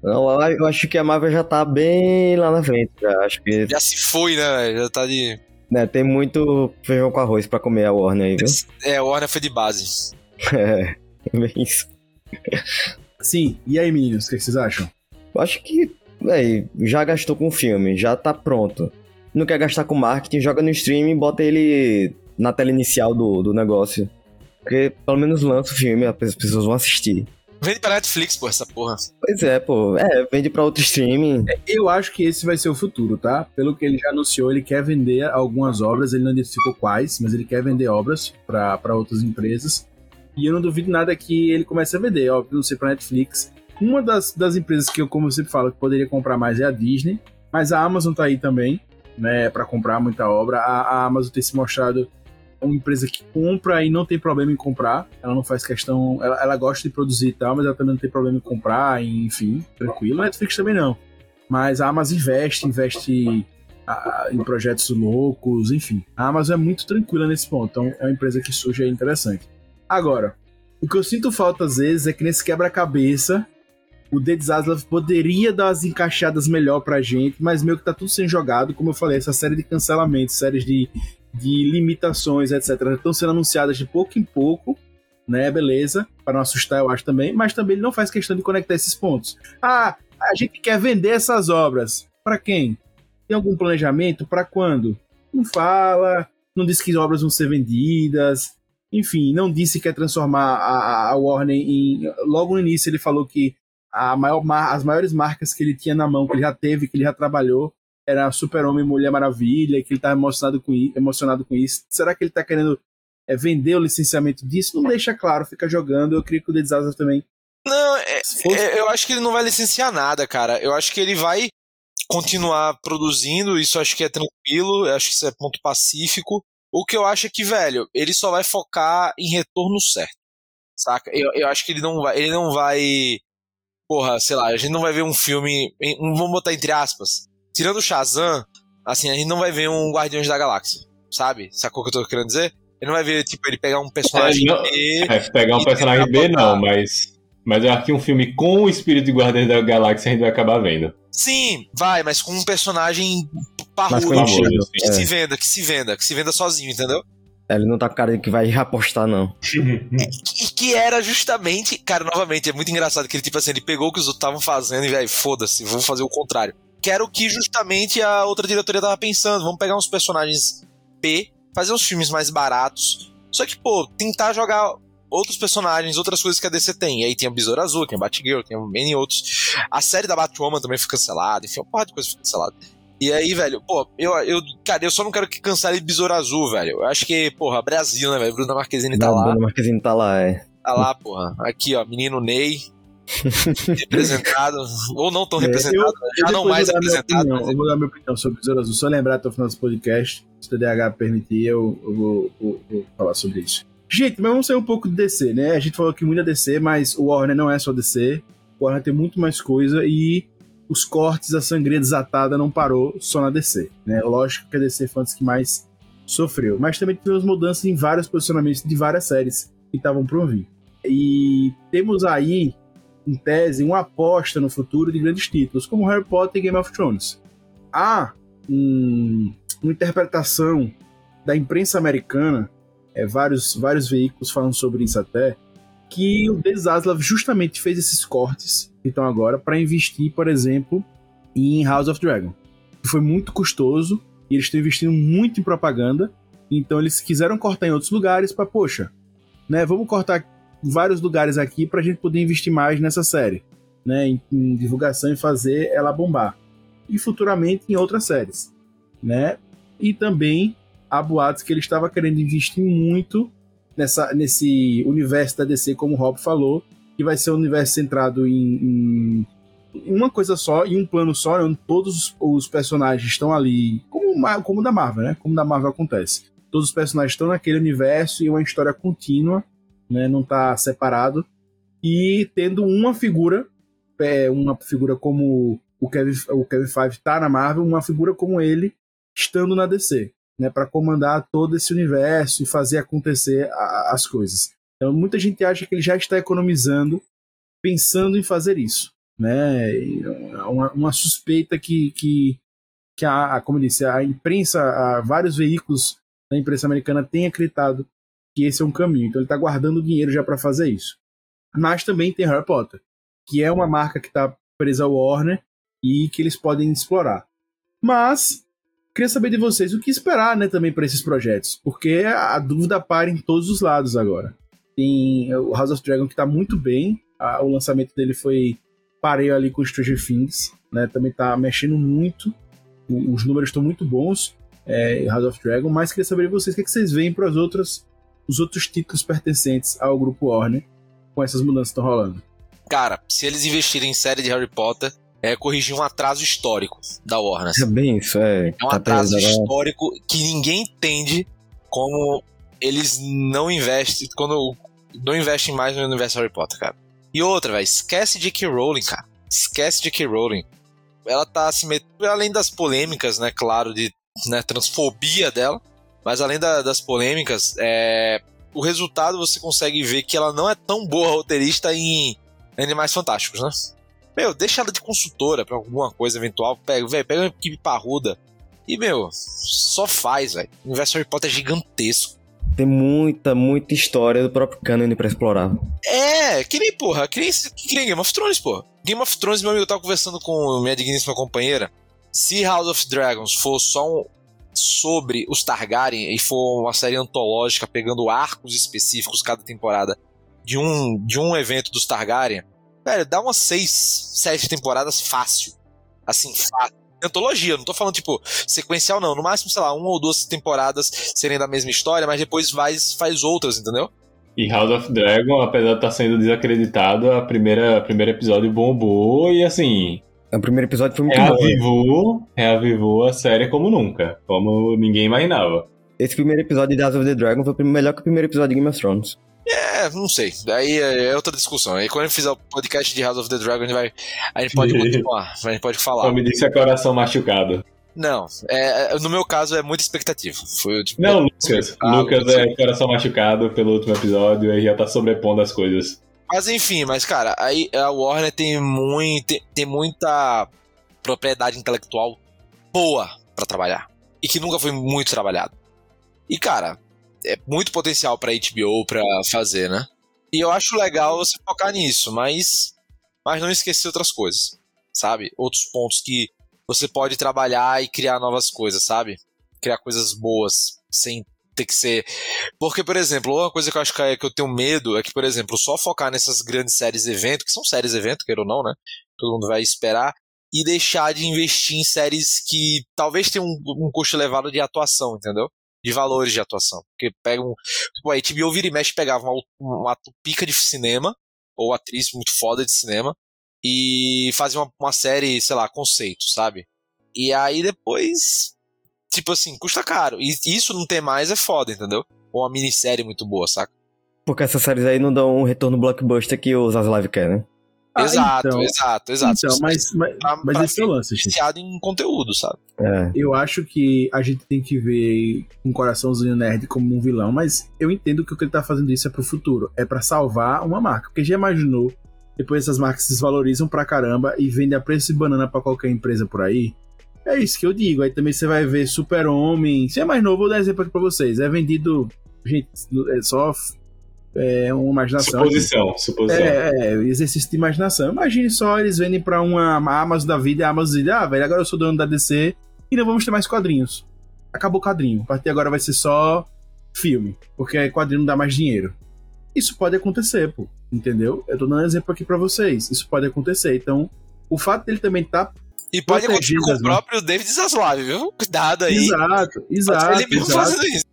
Não, eu- acho que a Marvel já tá bem lá na frente. Já. Acho que Já se foi, né, velho? Já tá de. né, tem muito feijão com arroz pra comer a Warner aí, viu? *laughs* É, o Warner foi de base. É, bem isso. Sim, e aí, meninos, o que vocês acham? Eu acho que, véi, já gastou com o filme, já tá pronto. Não quer gastar com marketing, joga no streaming e bota ele na tela inicial do, do negócio. Porque pelo menos lança o filme, as pessoas vão assistir. Vende pra Netflix, pô, essa porra. Pois é, pô. É, vende pra outro streaming. Eu acho que esse vai ser o futuro, tá? Pelo que ele já anunciou, ele quer vender algumas obras, ele não identificou quais, mas ele quer vender obras para outras empresas. E eu não duvido nada que ele comece a vender, óbvio, não sei pra Netflix. Uma das, das empresas que eu, como eu sempre falo, que poderia comprar mais é a Disney, mas a Amazon tá aí também, né, para comprar muita obra. A, a Amazon tem se mostrado uma empresa que compra e não tem problema em comprar. Ela não faz questão. Ela, ela gosta de produzir e tal, mas ela também não tem problema em comprar, enfim, tranquilo. A Netflix também não. Mas a Amazon investe, investe ah, em projetos loucos, enfim. A Amazon é muito tranquila nesse ponto. Então é uma empresa que surge aí interessante. Agora, o que eu sinto falta às vezes é que nesse quebra-cabeça o The Zaslav poderia dar as encaixadas melhor pra gente, mas meio que tá tudo sendo jogado, como eu falei, essa série de cancelamentos, séries de, de limitações, etc, estão sendo anunciadas de pouco em pouco, né, beleza, para não assustar eu acho também, mas também ele não faz questão de conectar esses pontos. Ah, a gente quer vender essas obras. Para quem? Tem algum planejamento? Para quando? Não fala, não diz que obras vão ser vendidas, enfim, não disse que quer transformar a, a Warner em. Logo no início ele falou que a maior, as maiores marcas que ele tinha na mão, que ele já teve, que ele já trabalhou, era Super-Homem e Mulher Maravilha, que ele estava emocionado com, emocionado com isso. Será que ele está querendo é, vender o licenciamento disso? Não deixa claro, fica jogando. Eu creio que o The Disaster também. Não, é, é, eu acho que ele não vai licenciar nada, cara. Eu acho que ele vai continuar produzindo, isso acho que é tranquilo, acho que isso é ponto pacífico. O que eu acho é que, velho, ele só vai focar em retorno certo. Saca? Eu, eu acho que ele não vai. Ele não vai. Porra, sei lá, a gente não vai ver um filme. Em, vamos botar entre aspas. Tirando o Shazam, assim, a gente não vai ver um Guardiões da Galáxia. Sabe? Sacou o que eu tô querendo dizer? Ele não vai ver, tipo, ele pegar um personagem É, não- B. É, pegar um personagem B, botar- não, mas. Mas eu acho que um filme com o espírito de Guardiões da Galáxia a gente vai acabar vendo. Sim, vai, mas com um personagem parrudo. Que É. se venda, que se venda, que se venda sozinho, entendeu? Ele não tá com cara de que vai apostar, não. E que era justamente, cara, novamente, é muito engraçado que ele, tipo assim, ele pegou o que os outros estavam fazendo e, velho, foda-se, vou fazer o contrário. Que era o que justamente a outra diretoria tava pensando. Vamos pegar uns personagens P, fazer uns filmes mais baratos. Só que, pô, tentar jogar outros personagens, outras coisas que a DC tem. E aí tem a Besouro Azul, tem a Batgirl, tem N outros. A série da Batwoman também foi cancelada, enfim, uma porra de coisa foi cancelada. E aí, velho, pô, eu, eu, cara, eu só não quero que cancele Besouro Azul, velho. Eu acho que, porra, Brasil, né, velho? Bruna Marquezine tá Não, lá. Bruna Marquezine tá lá, é. Tá lá, porra. Aqui, ó, menino Ney. *laughs* representado. Ou não tão É, representado, eu- né? já Eu não mais representado. opinião, mas- Eu vou dar minha opinião sobre o Besouro Azul. Eu lembrar até o final desse podcast, se o TDAH permitir, eu, eu vou, vou- vou falar sobre isso. Gente, mas vamos sair um pouco de DC, né? A gente falou que muita DC, mas o Warner não é só DC. O Warner tem muito mais coisa e os cortes, a sangria desatada não parou só na DC, né? Lógico que a DC foi das que mais sofreu. Mas também tivemos mudanças em vários posicionamentos de várias séries que estavam por vir. E temos aí em tese, uma aposta no futuro de grandes títulos, como Harry Potter e Game of Thrones. Há um- uma interpretação da imprensa americana, é, vários, vários veículos falam sobre isso até, que o Denis Zaslav justamente fez esses cortes, então agora, para investir, por exemplo, em House of Dragon. Foi muito custoso, e eles estão investindo muito em propaganda, então eles quiseram cortar em outros lugares para, poxa, né, vamos cortar vários lugares aqui pra gente poder investir mais nessa série, né, em, em divulgação e fazer ela bombar. E futuramente em outras séries, né? E também há boatos que ele estava querendo investir muito nessa, nesse universo da DC, como o Rob falou, que vai ser um universo centrado em, em uma coisa só, em um plano só, né, onde todos os, personagens estão ali, como, como da Marvel, né? Como da Marvel acontece. Todos os personagens estão naquele universo e uma história contínua né, não tá separado, e tendo uma figura, é, uma figura como o Kevin, o Kevin Feige tá na Marvel, uma figura como ele estando na DC, né, para comandar todo esse universo e fazer acontecer a- as coisas. Então muita gente acha que ele já está economizando, pensando em fazer isso, né, é uma, uma suspeita que, que, que a, como eu disse, a imprensa, a, vários veículos da imprensa americana têm acreditado que esse é um caminho. Então ele está guardando dinheiro já para fazer isso. Mas também tem Harry Potter, que é uma marca que está presa ao Warner e que eles podem explorar. Mas queria saber de vocês o que esperar, né, também para esses projetos, porque a dúvida para em todos os lados agora. Tem o House of Dragon que está muito bem, a- o lançamento dele foi pareio ali com Stranger Things, né, também está mexendo muito, o- os números estão muito bons, é, House of Dragon, mas queria saber de vocês o que, é que vocês veem para as outras os outros títulos pertencentes ao grupo Warner com essas mudanças que estão rolando. Cara, se eles investirem em série de Harry Potter, é corrigir um atraso histórico da Warner. É bem isso, é. É um atraso histórico que ninguém entende como eles não investem, quando não investem mais no universo Harry Potter, cara. E outra, velho, esquece de K. Rowling, cara. Esquece de K. Rowling. Ela tá se metendo, além das polêmicas, né, claro, de né, transfobia dela, mas além da- das polêmicas, é, o resultado você consegue ver que ela não é tão boa roteirista em Animais Fantásticos, né? Meu, deixa ela de consultora pra alguma coisa eventual. Pega, velho, pega uma equipe parruda. E, meu, só faz, velho. O universo Harry Potter é gigantesco. Tem muita, muita história do próprio canon pra explorar. É, que nem, porra, que nem, que nem Game of Thrones, porra. Game of Thrones, meu amigo, eu tava conversando com minha digníssima companheira. Se House of Dragons for só um sobre os Targaryen e for uma série antológica pegando arcos específicos cada temporada de um, de um evento dos Targaryen, velho, dá umas seis, sete temporadas fácil. Assim, fácil. Antologia, não tô falando, tipo, sequencial, não. No máximo, sei lá, uma ou duas temporadas serem da mesma história, mas depois faz, faz outras, entendeu? E House of Dragon, apesar de estar sendo desacreditado, a primeira primeiro episódio bombou e assim, O primeiro episódio foi muito É bom. reavivou, reavivou a série como nunca, como ninguém imaginava. Esse primeiro episódio de House of the Dragon foi melhor que o primeiro episódio de Game of Thrones. É, não sei. Daí é outra discussão. Aí quando eu fizer o podcast de House of the Dragon, a gente, vai, a gente pode *laughs* continuar. A gente pode falar. Como disse, é coração machucado. Não, é, é- no meu caso é muita expectativa. Foi tipo. Não, Lucas. Ah, Lucas é coração machucado pelo último episódio e já tá sobrepondo as coisas. Mas enfim, mas cara, aí a Warner tem, muito, tem, tem muita propriedade intelectual boa pra trabalhar. E que nunca foi muito trabalhado. E cara, é muito potencial pra HBO pra fazer, né? E eu acho legal você focar nisso, mas, mas não esquecer outras coisas, sabe? Outros pontos que você pode trabalhar e criar novas coisas, sabe? Criar coisas boas, sem ter que ser. Porque, por exemplo, uma coisa que eu acho que, é, que eu tenho medo é que, por exemplo, só focar nessas grandes séries evento, que são séries evento, queira ou não, né? Todo mundo vai esperar, e deixar de investir em séries que talvez tenham um, um custo elevado de atuação, entendeu? De valores de atuação. Porque pega um. Tipo, a HBO vira e mexe pegava uma, uma pica de cinema, ou atriz muito foda de cinema, e fazia uma, uma série, sei lá, conceito, sabe? E aí depois. Tipo assim, custa caro. E isso não ter mais é foda, entendeu? Ou uma minissérie muito boa, saca? Porque essas séries aí não dão um retorno blockbuster que os Live quer, né? Ah, exato, então. exato, exato. Então, mas, mas, Pra- mas pra esse é o lance, gente. em conteúdo, sabe? É. Eu acho que a gente tem que ver um coraçãozinho nerd como um vilão, mas eu entendo que o que ele tá fazendo isso é pro futuro. É pra salvar uma marca. Porque já imaginou, depois essas marcas se desvalorizam pra caramba e vendem a preço de banana pra qualquer empresa por aí? É isso que eu digo. Aí também você vai ver Super-Homem. Se é mais novo, vou dar exemplo aqui pra vocês. É vendido. Gente, é só. É uma imaginação. Suposição, suposição. É, é, exercício de imaginação. Imagine só, eles vendem pra uma Amazon da vida e a Amazon diz, ah, velho, agora eu sou dono da DC e não vamos ter mais quadrinhos. Acabou o quadrinho. A partir de agora vai ser só filme, porque quadrinho não dá mais dinheiro. Isso pode acontecer, pô, entendeu? Eu tô dando um exemplo aqui pra vocês. Isso pode acontecer. Então, o fato dele também tá... E pode acontecer com o né? próprio David Zaslav, viu? Cuidado aí. Exato, exato, ele mesmo exato. fazendo isso.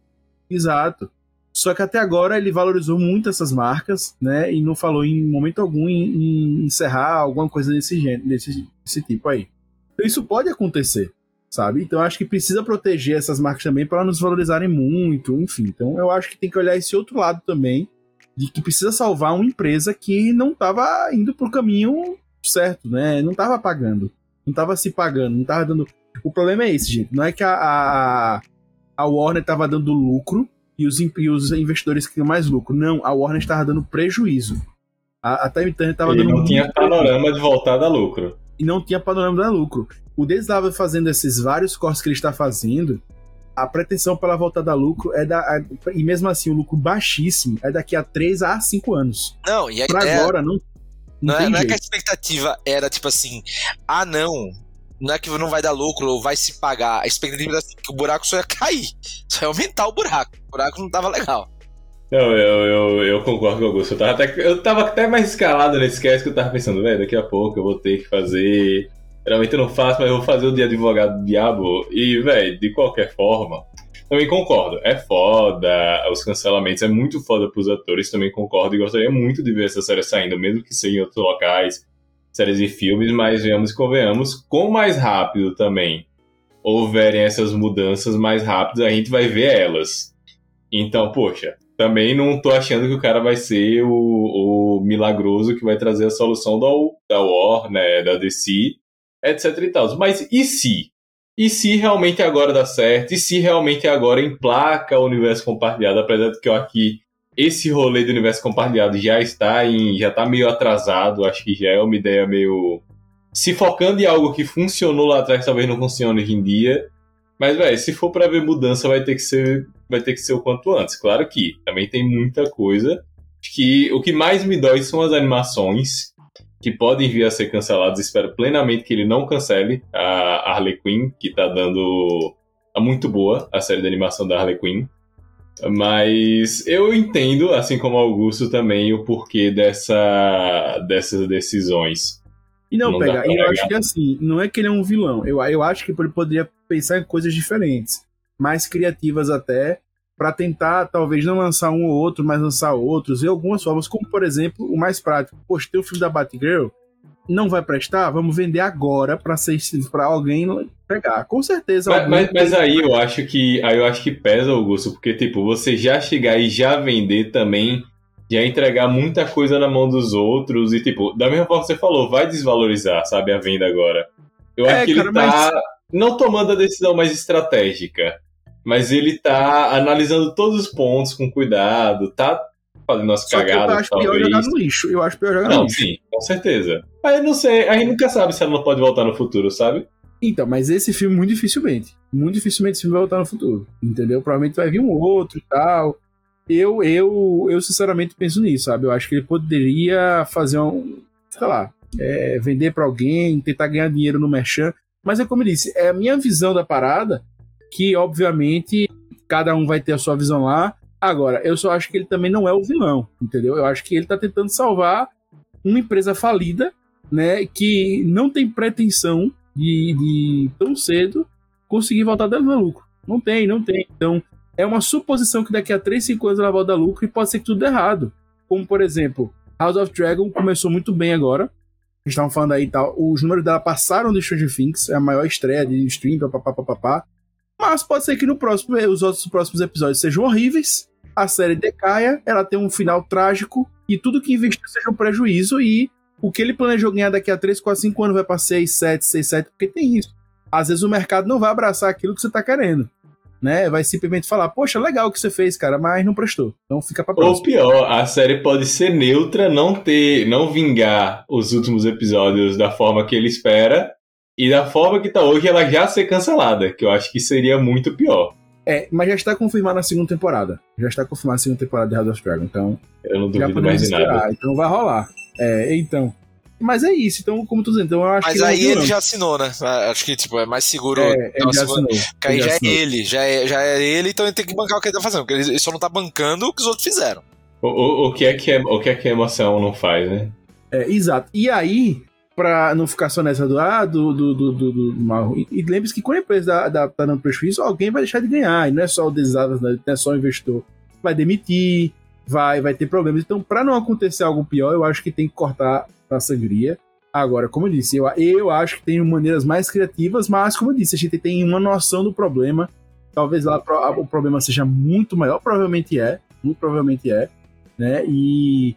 Exato. Só que até agora ele valorizou muito essas marcas, né? E não falou em momento algum em, em encerrar alguma coisa desse gênero, desse, desse tipo aí. Então isso pode acontecer, sabe? Então acho que precisa proteger essas marcas também para nos valorizarem muito, enfim. Então eu acho que tem que olhar esse outro lado também, de que precisa salvar uma empresa que não estava indo pro caminho certo, né? Não estava pagando, não estava se pagando, não estava dando. O problema é esse, gente. Não é que a, a, a Warner estava dando lucro e os, e os investidores queriam mais lucro. Não, a Warner estava dando prejuízo. A, a Time Turner estava Ele dando não tinha prejuízo panorama de voltar a lucro. e não tinha panorama da lucro. O Deus estava fazendo esses vários cortes que ele está fazendo. A pretensão para ela voltar a dar lucro é da. a- e mesmo assim, o lucro baixíssimo é daqui a 3 a 5 anos. Não, e a Para ideia agora, não. Não, não, é, não é que a expectativa era tipo assim, ah não, não é que não vai dar lucro ou vai se pagar. A expectativa assim, que o buraco só ia cair, só ia aumentar o buraco. O buraco não tava legal. Eu, eu, eu concordo com o Augusto. Eu tava, até, eu tava até mais escalado nesse cast que eu tava pensando, velho, daqui a pouco eu vou ter que fazer. Geralmente eu não faço, mas eu vou fazer o de advogado do diabo. E, velho, de qualquer forma, também concordo. É foda, os cancelamentos é muito foda pros atores, também concordo. E gostaria muito de ver essa série saindo, mesmo que seja em outros locais, séries e filmes, mas venhamos e convenhamos, com mais rápido também houverem essas mudanças mais rápidas, a gente vai ver elas. Então, poxa, também não tô achando que o cara vai ser o, o milagroso que vai trazer a solução da, da War, né, da DC, etc e tal. Mas e se? E se realmente agora dá certo? E se realmente agora emplaca o universo compartilhado? Apesar de que eu aqui esse rolê do universo compartilhado já está em, já tá meio atrasado, acho que já é uma ideia meio se focando em algo que funcionou lá atrás, talvez não funcione hoje em dia. Mas, velho, se for pra ver mudança, vai ter que ser, vai ter que ser o quanto antes. Claro que também tem muita coisa. Que o que mais me dói são as animações que podem vir a ser canceladas. Espero plenamente que ele não cancele a Harley Quinn, que tá dando. tá muito boa a série de animação da Harley Quinn. Mas eu entendo, assim como Augusto também, o porquê dessa, dessas decisões. E não, Não pega. eu acho que assim, não é que ele é um vilão. Eu, eu acho que ele poderia pensar em coisas diferentes, mais criativas até, pra tentar talvez não lançar um ou outro, mas lançar outros, e algumas formas, como por exemplo, o mais prático. Poxa, tem o filme da Batgirl, não vai prestar? Vamos vender agora pra ser para alguém pegar. Com certeza. Mas, mas, mas aí eu acho que aí eu acho que pesa, Augusto, porque tipo, você já chegar e já vender também, já entregar muita coisa na mão dos outros e tipo, da mesma forma que você falou, vai desvalorizar, sabe, a venda agora. Eu É, acho que ele cara, tá não tomando a decisão mais estratégica, mas ele tá analisando todos os pontos com cuidado, tá fazendo umas Só que eu cagadas, acho pior talvez. jogar no lixo. Eu acho pior jogar no Não, lixo. sim, com certeza. Eu não sei, a gente nunca sabe se ela não pode voltar no futuro, sabe? Então, mas esse filme, muito dificilmente. Muito dificilmente esse filme vai voltar no futuro. Entendeu? Provavelmente vai vir um outro e tal. Eu, eu, eu sinceramente penso nisso, sabe? Eu acho que ele poderia fazer um. Sei lá. É, vender para alguém, tentar ganhar dinheiro no merchan. Mas é como eu disse, é a minha visão da parada, que obviamente cada um vai ter a sua visão lá. Agora, eu só acho que ele também não é o vilão, entendeu? Eu acho que ele tá tentando salvar uma empresa falida, né, que não tem pretensão de, de tão cedo conseguir voltar dando lucro. Não tem, não tem. Então, é uma suposição que daqui a 3, 5 anos ela volta a lucro e pode ser que tudo dê errado. Como, por exemplo, House of Dragon começou muito bem agora. Estavam falando aí e tal. Os números dela passaram de Stranger Things, é a maior estreia de stream, papapá. Mas pode ser que no próximo, os outros próximos episódios sejam horríveis, a série decaia, ela tem um final trágico e tudo que investiu seja um prejuízo e o que ele planejou ganhar daqui a 3, 4, 5 anos vai para 6, 7, 6, 7, porque tem isso. Às vezes o mercado não vai abraçar aquilo que você tá querendo. Né? Vai simplesmente falar, poxa, legal o que você fez, cara, mas não prestou. Então fica pra próxima. Ou pior, a série pode ser neutra, não ter, não vingar os últimos episódios da forma que ele espera, e da forma que tá hoje, ela já ser cancelada, que eu acho que seria muito pior. É, mas já está confirmado na segunda temporada. Já está confirmado na segunda temporada de House of Dragon, então. Eu não duvido mais de nada. Então vai rolar. É, então. Mas é isso, então, como tu dizendo, então eu acho Mas que. aí ele já assinou, né? Acho que, tipo, é mais seguro. É, ele então, já segunda- assinou. Porque aí ele já, assinou. é ele, já é, já é ele, então ele tem que bancar o que ele tá fazendo. Porque ele ele só não tá bancando o que os outros fizeram. O, o, o que é que é, o que é que a emoção não faz, né? É, exato. E aí, pra não ficar só nessa do, ah, do, do, do, do, mal. E, e lembre-se que quando a empresa dá, dá, tá dando prejuízo, alguém vai deixar de ganhar. E não é só o desadas, não é só o investidor. Vai demitir, vai, vai ter problemas. Então, pra não acontecer algo pior, eu acho que tem que cortar a sangria. Agora, como eu disse, eu, eu acho que tem maneiras mais criativas, mas, como eu disse, a gente tem uma noção do problema. Talvez lá o problema seja muito maior, provavelmente é, muito provavelmente é, né? E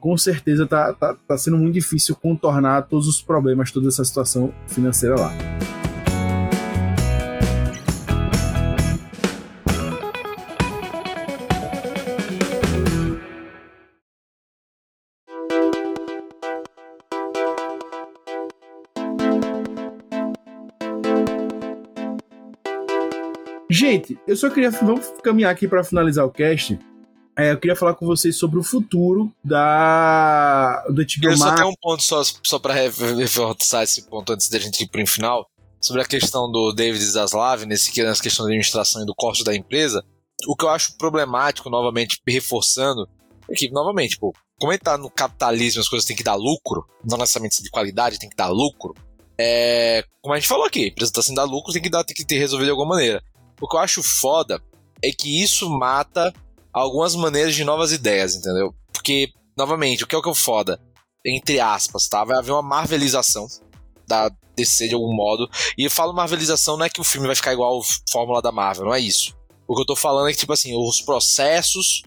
com certeza tá, tá, tá sendo muito difícil contornar todos os problemas, toda essa situação financeira lá. Gente, eu só queria. Vamos caminhar aqui para finalizar o cast. É, eu queria falar com vocês sobre o futuro da do HBO Eu só Max. tenho um ponto só, só pra re- reforçar esse ponto antes da gente ir pro final. Sobre a questão do David Zaslav, nesse, que- nessa questão da administração e do corte da empresa. O que eu acho problemático, novamente, reforçando, é que, novamente, pô, como ele tá no capitalismo, as coisas têm que dar lucro, não necessariamente de qualidade, tem que dar lucro. É, como a gente falou aqui, a empresa tá sem dar lucro, tem que, dar, tem que ter resolvido de alguma maneira. O que eu acho foda é que isso mata algumas maneiras de novas ideias, entendeu? Porque, novamente, o que é o que é foda? Entre aspas, tá? Vai haver uma marvelização da DC de algum modo. E eu falo marvelização não é que o filme vai ficar igual a fórmula da Marvel, não é isso. O que eu tô falando é que, tipo assim, os processos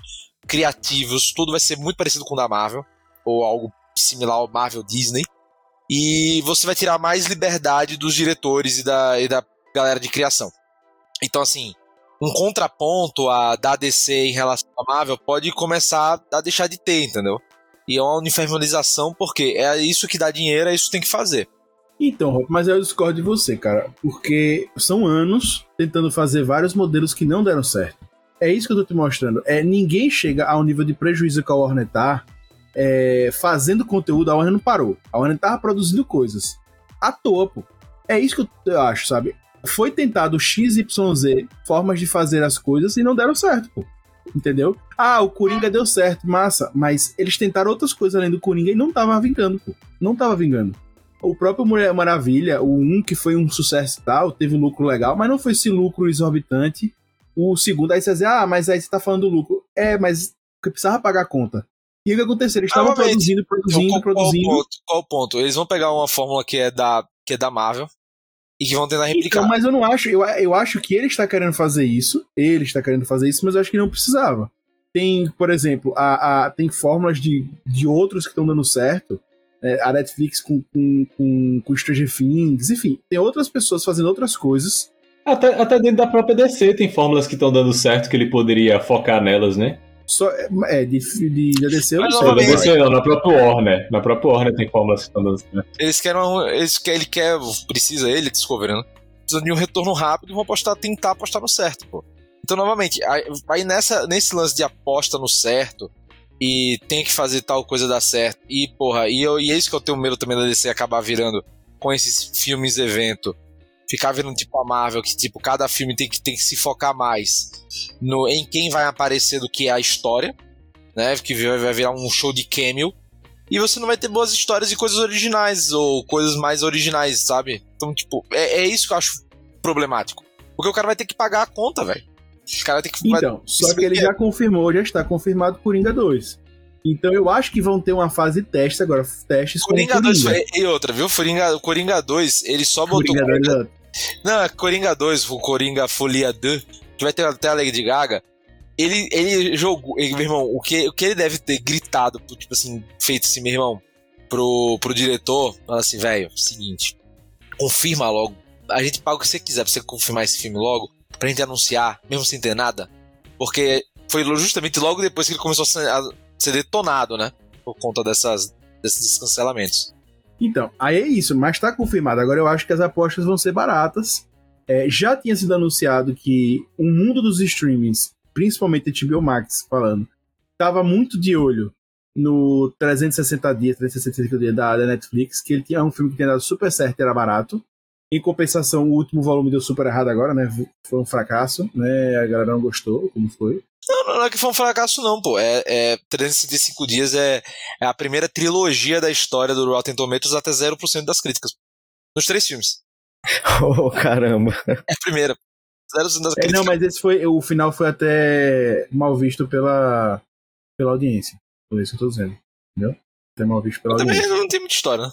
criativos, tudo vai ser muito parecido com o da Marvel, ou algo similar ao Marvel Disney. E você vai tirar mais liberdade dos diretores e da, e da galera de criação. Então, assim, um contraponto a da DC em relação à Marvel pode começar a deixar de ter, entendeu? E é uma uniformização porque é isso que dá dinheiro, é isso que tem que fazer. Então, mas eu discordo de você, cara. Porque são anos tentando fazer vários modelos que não deram certo. É isso que eu tô te mostrando. É, ninguém chega ao nível de prejuízo que a Warner tá é, fazendo conteúdo. A Warner não parou. A Warner tava produzindo coisas. À toa, pô. É isso que eu acho, sabe? Foi tentado XYZ formas de fazer as coisas e não deram certo, pô. Entendeu? Ah, o Coringa deu certo, massa. Mas eles tentaram outras coisas além do Coringa e não tava vingando, pô. Não tava vingando. O próprio Mulher Maravilha, o 1 que foi um sucesso e tal, teve um lucro legal, mas não foi esse lucro exorbitante. O segundo, aí você diz, ah, mas aí você tá falando do lucro. É, mas porque precisava pagar a conta. E o que aconteceu? Eles estavam produzindo, produzindo, Então, qual, qual o produzindo. ponto? Qual o ponto? Eles vão pegar uma fórmula que é da, que é da Marvel e que vão tentar replicar. Então, mas eu não acho, eu, eu acho que ele está querendo fazer isso, ele está querendo fazer isso, mas eu acho que não precisava. Tem, por exemplo, a, a- tem fórmulas de, de outros que estão dando certo, é, a Netflix com, com, com, com Stranger Things, enfim, tem outras pessoas fazendo outras coisas. Até, até dentro da própria DC tem fórmulas que estão dando certo que ele poderia focar nelas, né? Só, é, de, de, de DC eu não sei. Não, novamente- mas- DC não, na própria Warner. Na própria Warner tem que estão dando certo. Eles querem. uma- Eles quer, ele quer. Precisa ele, Discovery, né? Precisa de um retorno rápido e vão apostar, tentar apostar no certo, pô. Então, novamente, aí, aí nessa, nesse lance de aposta no certo e tem que fazer tal coisa dar certo. E, porra, e, eu, e é isso que eu tenho medo também da DC acabar virando com esses filmes evento. Ficar virando tipo a Marvel, que tipo, cada filme tem que, tem que se focar mais no, em quem vai aparecer do que a história, né? Que vai, virar um show de cameo. E você não vai ter boas histórias e coisas originais, ou coisas mais originais, sabe? Então, tipo, é, é isso que eu acho problemático. Porque o cara vai ter que pagar a conta, velho. O cara ter que. vai- Então, só que ele já confirmou, já está confirmado Coringa 2. Então eu acho que vão ter uma fase teste agora, testes com Coringa o 2 Coringa. foi- e outra, viu? Coringa, o Coringa 2, ele só botou. Coringa 2, exato. Não, é Coringa 2, o Coringa Folia 2, que vai ter até a Lady Gaga. Ele, ele jogou. Ele, meu irmão, o que, o que ele deve ter gritado, tipo assim, feito assim, meu irmão, pro, pro diretor, fala assim, velho, seguinte, confirma logo. A gente paga o que você quiser pra você confirmar esse filme logo, pra gente anunciar, mesmo sem ter nada. Porque foi justamente logo depois que ele começou a ser, a ser detonado, né? Por conta dessas, desses cancelamentos. Então, aí é isso, mas tá confirmado. Agora eu acho que as apostas vão ser baratas. É, já tinha sido anunciado que o mundo dos streamings, principalmente HBO Max falando, tava muito de olho no 360 dias, 365 dias da, da Netflix, que ele tinha um filme que tinha dado super certo e era barato. Em compensação, o último volume deu super errado agora, né? Foi um fracasso, né? A galera não gostou, como foi. Não, não, não é que foi um fracasso, não, pô. É, é 365 dias é, é a primeira trilogia da história do Rotten Tomatoes até 0% das críticas. Nos três filmes. *laughs* Oh, caramba. É a primeira. 0% das É, críticas. não, mas esse foi. O final foi até mal visto pela, pela audiência. Por isso que eu tô dizendo. Entendeu? Até mal visto pela Também audiência. não tem muita história, né?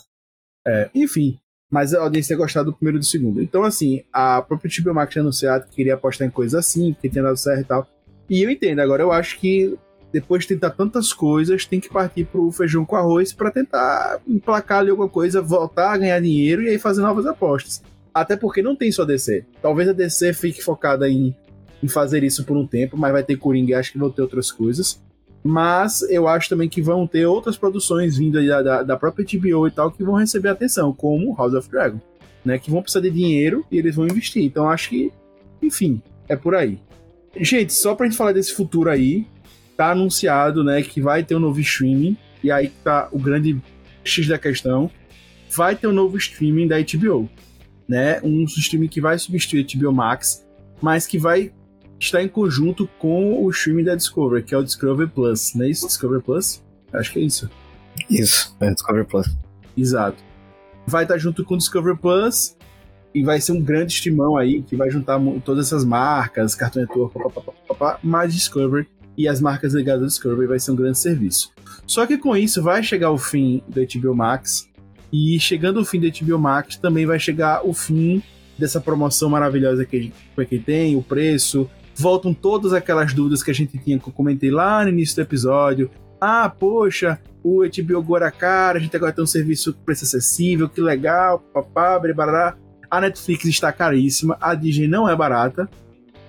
É, enfim. Mas a audiência ia gostar do primeiro e do segundo. Então, assim, a própria HBO Max tinha anunciado que queria apostar em coisas assim, que tinha dado certo e tal. E eu entendo. Agora, eu acho que depois de tentar tantas coisas, tem que partir pro feijão com arroz pra tentar emplacar ali alguma coisa, voltar a ganhar dinheiro e aí fazer novas apostas. Até porque não tem só DC. Talvez a DC fique focada em, em fazer isso por um tempo, mas vai ter Coringa e acho que vão ter outras coisas. Mas eu acho também que vão ter outras produções vindo da, da, da própria HBO e tal que vão receber atenção, como House of Dragon, né? Que vão precisar de dinheiro e eles vão investir. Então acho que, enfim, é por aí. Gente, só pra gente falar desse futuro aí, tá anunciado, né, que vai ter um novo streaming, e aí tá o grande X da questão, vai ter um novo streaming da HBO, né, um streaming que vai substituir a HBO Max, mas que vai estar em conjunto com o streaming da Discovery, que é o Discovery Plus, não é isso? Discovery Plus? Acho que é isso. Isso, é Discovery Plus. Exato. Vai estar junto com o Discovery Plus e vai ser um grande streamão aí que vai juntar todas essas marcas, Cartoon Network, papapá, mais Discovery e as marcas ligadas ao Discovery vai ser um grande serviço. Só que com isso vai chegar o fim do HBO Max e chegando o fim do HBO Max também vai chegar o fim dessa promoção maravilhosa que, que tem, o preço. Voltam todas aquelas dúvidas que a gente tinha que eu comentei lá no início do episódio. Ah, poxa, o HBO é caro, a gente agora tem um serviço com preço acessível, que legal, papá, barará. A Netflix está caríssima, a Disney não é barata.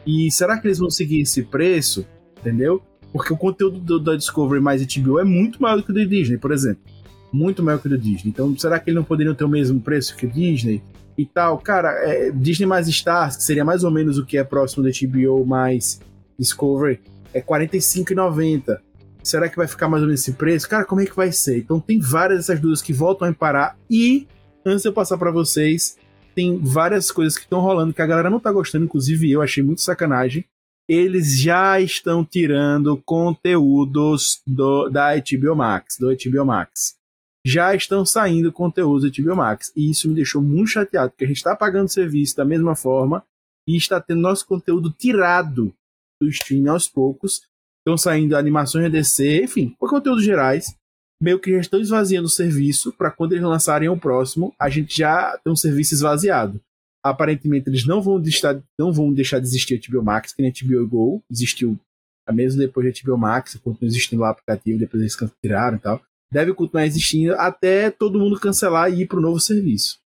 E será que eles vão seguir esse preço? Entendeu? Porque o conteúdo do, da Discovery mais HBO é muito maior do que o do Disney, por exemplo. Muito maior que o do Disney. Então, será que eles não poderiam ter o mesmo preço que o Disney? E tal, cara, é, Disney mais Stars, que seria mais ou menos o que é próximo da HBO mais Discovery, é R$ 45,90 será que vai ficar mais ou menos esse preço? Cara, como é que vai ser? Então tem várias dessas dúvidas que voltam a parar e antes de eu passar para vocês, tem várias coisas que estão rolando que a galera não tá gostando, inclusive eu achei muito sacanagem. Eles já estão tirando conteúdos do, da HBO Max, do HBO Max. Já estão saindo conteúdos do HBO Max. E isso me deixou muito chateado, porque a gente está pagando serviço da mesma forma e está tendo nosso conteúdo tirado do stream aos poucos estão saindo animações da DC, enfim, conteúdos gerais, meio que já estão esvaziando o serviço para quando eles lançarem o próximo, a gente já tem um serviço esvaziado. Aparentemente eles não vão deixar, não vão deixar de existir a HBO Max, que nem a HBO Go existiu mesmo depois da HBO Max, continua existindo o aplicativo, depois eles tiraram e tal. Deve continuar existindo até todo mundo cancelar e ir para o novo serviço.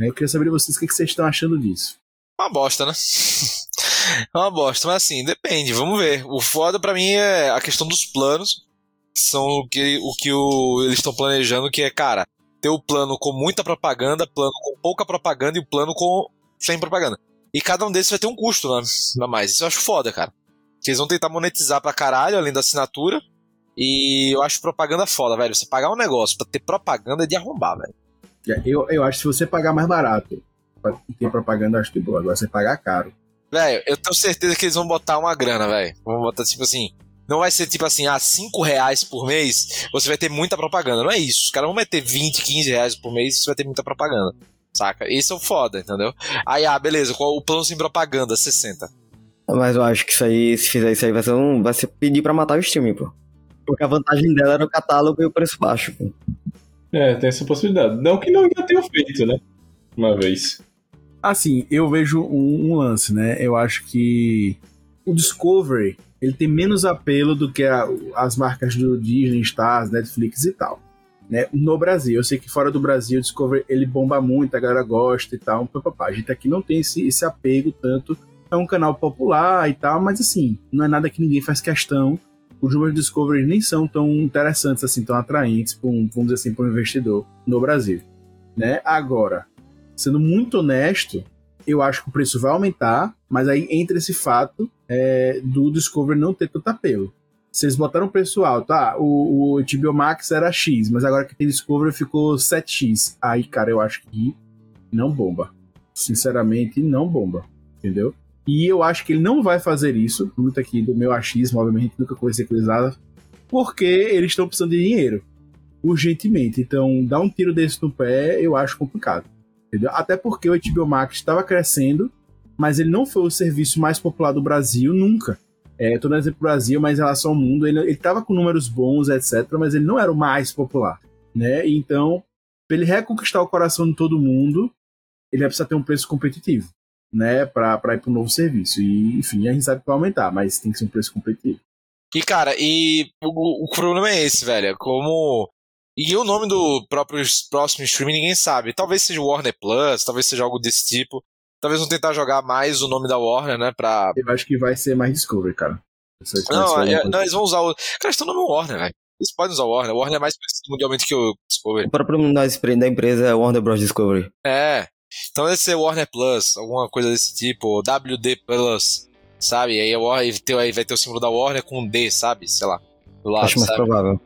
Eu queria saber de vocês o que vocês estão achando disso. Uma bosta, né? É *laughs* uma bosta, mas assim, depende, vamos ver. O foda pra mim é a questão dos planos, são o que, o que o, eles estão planejando, que é, cara, ter o plano com muita propaganda, plano com pouca propaganda e o plano com sem propaganda. E cada um desses vai ter um custo né, a mais. Isso eu acho foda, cara. Que eles vão tentar monetizar pra caralho, além da assinatura. E eu acho propaganda foda, velho. Você pagar um negócio pra ter propaganda é de arrombar, velho. É, Eu, eu acho que se você pagar mais barato pra ter propaganda, acho que é boa. Agora você pagar caro. Velho, eu tenho certeza que eles vão botar uma grana, velho. Vão botar, tipo assim. Não vai ser tipo assim, ah, 5 reais por mês, você vai ter muita propaganda. Não é isso. Os caras vão meter 20, 15 reais por mês, você vai ter muita propaganda. Saca? Esse é o foda, entendeu? Aí, ah, beleza, qual o plano sem propaganda? 60. Mas eu acho que isso aí, se fizer isso aí, vai ser, um, vai ser pedir pra matar o streaming, pô. Porque a vantagem dela era o catálogo e o preço baixo, pô. É, tem essa possibilidade. Não que não já tenha feito, né? Uma vez. Assim, eu vejo um, um lance, né? Eu acho que o Discovery ele tem menos apelo do que a- as marcas do Disney, Stars, Netflix e tal. Né? No Brasil, eu sei que fora do Brasil o Discovery ele bomba muito, a galera gosta e tal. Papapá. A gente aqui não tem esse, esse apego tanto. É um canal popular e tal, mas assim, não é nada que ninguém faz questão. Os números Discovery nem são tão interessantes assim, tão atraentes para um, vamos dizer assim, para um investidor no Brasil. Né? Agora, sendo muito honesto, eu acho que o preço vai aumentar, mas aí entra esse fato é, do Discovery não ter tanto apelo. Vocês botaram o alto, ah, o, o HBO Max era X, mas agora que tem Discovery ficou 7X. Aí, cara, eu acho que não bomba. Sinceramente, não bomba. Entendeu? E eu acho que ele não vai fazer isso, muito aqui do meu achismo, obviamente, nunca conversei com eles nada, porque eles estão precisando de dinheiro, urgentemente. Então, dar um tiro desse no pé, eu acho complicado. Entendeu? Até porque o HBO Max estava crescendo, mas ele não foi o serviço mais popular do Brasil nunca. É, tô dando exemplo do Brasil, mas em relação ao mundo, ele, ele tava com números bons, etc., mas ele não era o mais popular, né? Então, para ele reconquistar o coração de todo mundo, ele vai precisar ter um preço competitivo, né? Para ir para um novo serviço. E, enfim, a gente sabe que vai aumentar, mas tem que ser um preço competitivo. E, cara, e o, o problema é esse, velho. é Como. E o nome do próprio próximo streaming ninguém sabe. Talvez seja Warner Plus, talvez seja algo desse tipo. Talvez vão tentar jogar mais o nome da Warner, né? Pra. Eu acho que vai ser mais Discovery, cara. Não, é- não, eles vão usar o. Cara, estão no Warner, velho. Eles podem usar o Warner. O Warner é mais conhecido mundialmente que o Discovery. O próprio nome da empre- da empresa é Warner Bros. Discovery. É. Então deve ser Warner Plus, alguma coisa desse tipo, WD Plus, sabe? Aí, a Warner, vai ter- aí vai ter o símbolo da Warner com um D, sabe? Sei lá. Do lado, acho mais sabe? provável.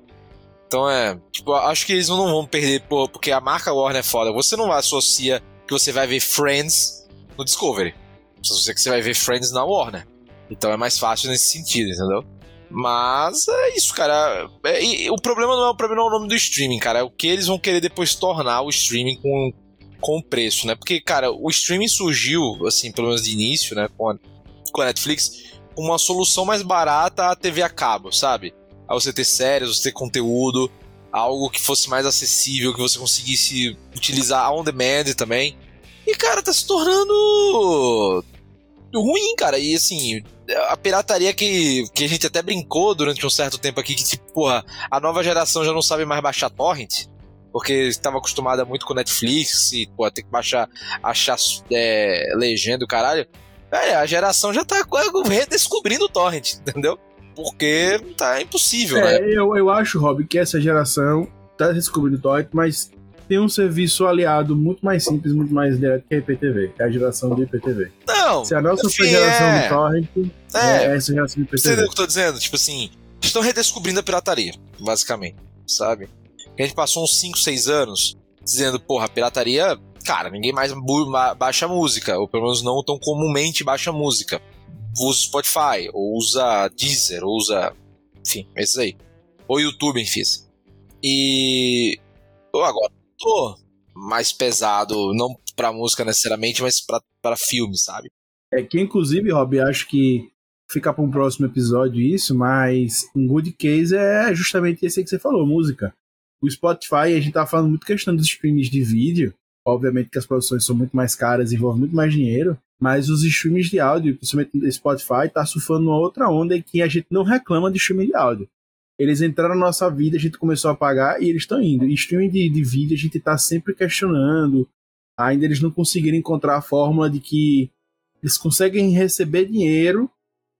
Então é, tipo, acho que eles não vão perder, pô, porque a marca Warner é foda. Você não associa que você vai ver Friends no Discovery. Você associa que você vai ver Friends na Warner. Então é mais fácil nesse sentido, entendeu? Mas é isso, cara. É, e o problema não é o problema não é o nome do streaming, cara. É o que eles vão querer depois tornar o streaming com, com preço, né? Porque, cara, o streaming surgiu, assim, pelo menos de início, né? Com a, com a Netflix, uma solução mais barata à TV a cabo, sabe? a você ter séries, você ter conteúdo, algo que fosse mais acessível, que você conseguisse utilizar on demand também. E, cara, tá se tornando ruim, cara. E assim, a pirataria que, que a gente até brincou durante um certo tempo aqui, que, tipo, porra, a nova geração já não sabe mais baixar torrent. Porque estava acostumada muito com Netflix e, pô, ter que baixar, achar é, legenda o caralho. Velho, a geração já tá redescobrindo o torrent, *laughs* entendeu? Porque tá impossível, né? É, eu, eu acho, Rob, que essa geração tá descobrindo o Torrent, mas tem um serviço aliado muito mais simples, muito mais direto que a IPTV, que é a geração do IPTV. Não, Se a nossa foi a Enfim, geração é. do Torrent, É. é essa geração do Você entendeu IPTV. o que eu tô dizendo? Tipo assim, estão redescobrindo a pirataria, basicamente, sabe? A gente passou uns 5, 6 anos dizendo, porra, pirataria, cara, ninguém mais baixa música, ou pelo menos não tão comumente baixa música. Usa Spotify, ou usa Deezer, ou usa. Enfim, esses aí. Ou YouTube, enfim. E. Eu agora mais pesado, não pra música necessariamente, mas pra, pra filme, sabe? É que, inclusive, Rob, acho que fica para um próximo episódio isso, mas um good case é justamente esse aí que você falou, música. O Spotify, a gente tá falando muito questão dos streams de vídeo, obviamente que as produções são muito mais caras envolvem muito mais dinheiro, mas os streams de áudio, principalmente do Spotify, tá surfando uma outra onda que a gente não reclama de streaming de áudio. Eles entraram na nossa vida, a gente começou a pagar e eles estão indo. E streaming de, de vídeo a gente tá sempre questionando, ainda eles não conseguiram encontrar a fórmula de que eles conseguem receber dinheiro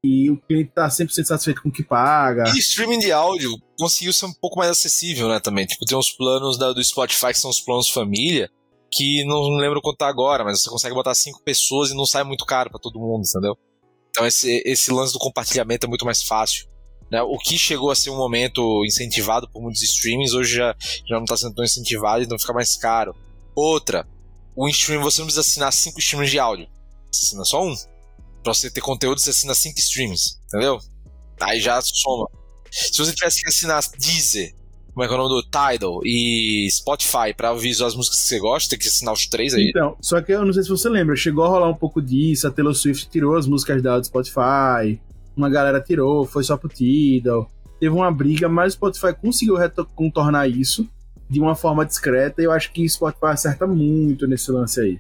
e o cliente tá 100% satisfeito com o que paga. E streaming de áudio conseguiu ser um pouco mais acessível, né, também. Tipo, tem uns planos da, do Spotify que são os planos família, que não lembro quanto tá agora, mas você consegue botar cinco pessoas e não sai muito caro para todo mundo, entendeu? Então esse, esse lance do compartilhamento é muito mais fácil. Né? O que chegou a ser um momento incentivado por muitos streamings, hoje já, já não está sendo tão incentivado, então fica mais caro. Outra, o stream você não precisa assinar cinco streams de áudio. Você assina só um. Pra você ter conteúdo, você assina cinco streams, entendeu? Aí já soma. Se você tivesse que assinar Deezer, como é que é o nome do Tidal e Spotify pra ouvir as músicas que você gosta, tem que assinar os três aí. Então, só que eu não sei se você lembra, chegou a rolar um pouco disso, a Taylor Swift tirou as músicas dela do Spotify, uma galera tirou, foi só pro Tidal. Teve uma briga, mas o Spotify conseguiu contornar isso de uma forma discreta e eu acho que o Spotify acerta muito nesse lance aí,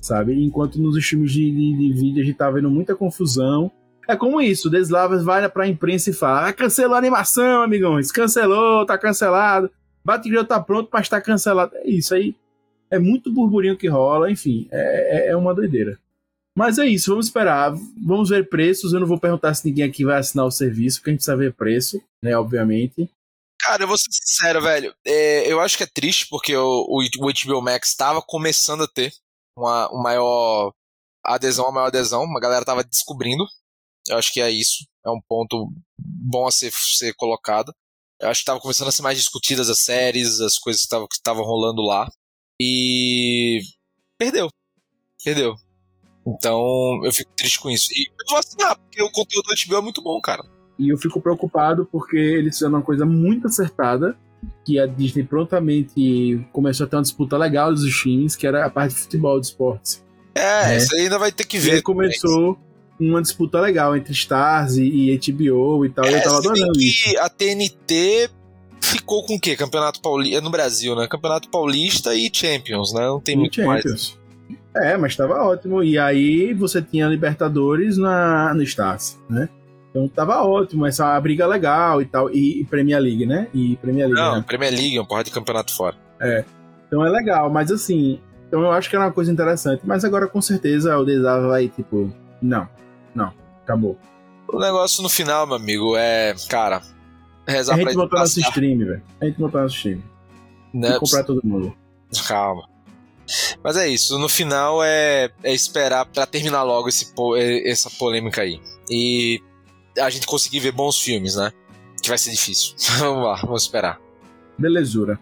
sabe? Enquanto nos streams de, de, de vídeo a gente tá vendo muita confusão. É como isso, o Deslavas vai pra imprensa e fala: ah, cancelou a animação, amigões, cancelou, tá cancelado. Batgirl tá pronto pra estar cancelado. É isso aí. É muito burburinho que rola, enfim, é, é, é uma doideira. Mas é isso, vamos esperar. Vamos ver preços. Eu não vou perguntar se ninguém aqui vai assinar o serviço, porque a gente precisa ver preço, né? Obviamente. Cara, eu vou ser sincero, velho. É, eu acho que é triste porque o, o, HBO Max estava começando a ter uma, uma maior adesão, uma maior adesão. Uma galera tava descobrindo. Eu acho que é isso. É um ponto bom a ser, ser colocado. Eu acho que tava começando a ser mais discutidas as séries, as coisas que estavam rolando lá. E. Perdeu. Perdeu. Então, eu fico triste com isso. E eu vou assinar, porque o conteúdo do HBO é muito bom, cara. E eu fico preocupado porque eles fizeram uma coisa muito acertada, que a Disney prontamente começou a ter uma disputa legal dos streams, que era a parte de futebol de esportes. É, é. isso aí ainda vai ter que ver. E começou uma disputa legal entre Stars e, e HBO e tal, é, e eu tava adorando isso. a TNT ficou com o quê? Campeonato Paulista, no Brasil, né? Campeonato Paulista e Champions, né? Não tem e muito Champions. mais. É, mas estava ótimo. E aí você tinha Libertadores na, no Stars, né? Então tava ótimo, essa briga legal e tal. E, e Premier League, né? E Premier League. Não, né? Premier League, um porra de campeonato fora. É. Então é legal, mas assim. Então eu acho que era uma coisa interessante. Mas agora com certeza o Desava vai, tipo. Não, não, acabou. O negócio no final, meu amigo, é. Cara. Rezar a gente botou nosso stream, velho. A gente botou nosso stream. Né? E comprar todo mundo. Calma. Mas é isso, no final é, é esperar para terminar logo esse, essa polêmica aí. E a gente conseguir ver bons filmes, né? Que vai ser difícil. *laughs* vamos lá, vamos esperar. Belezura.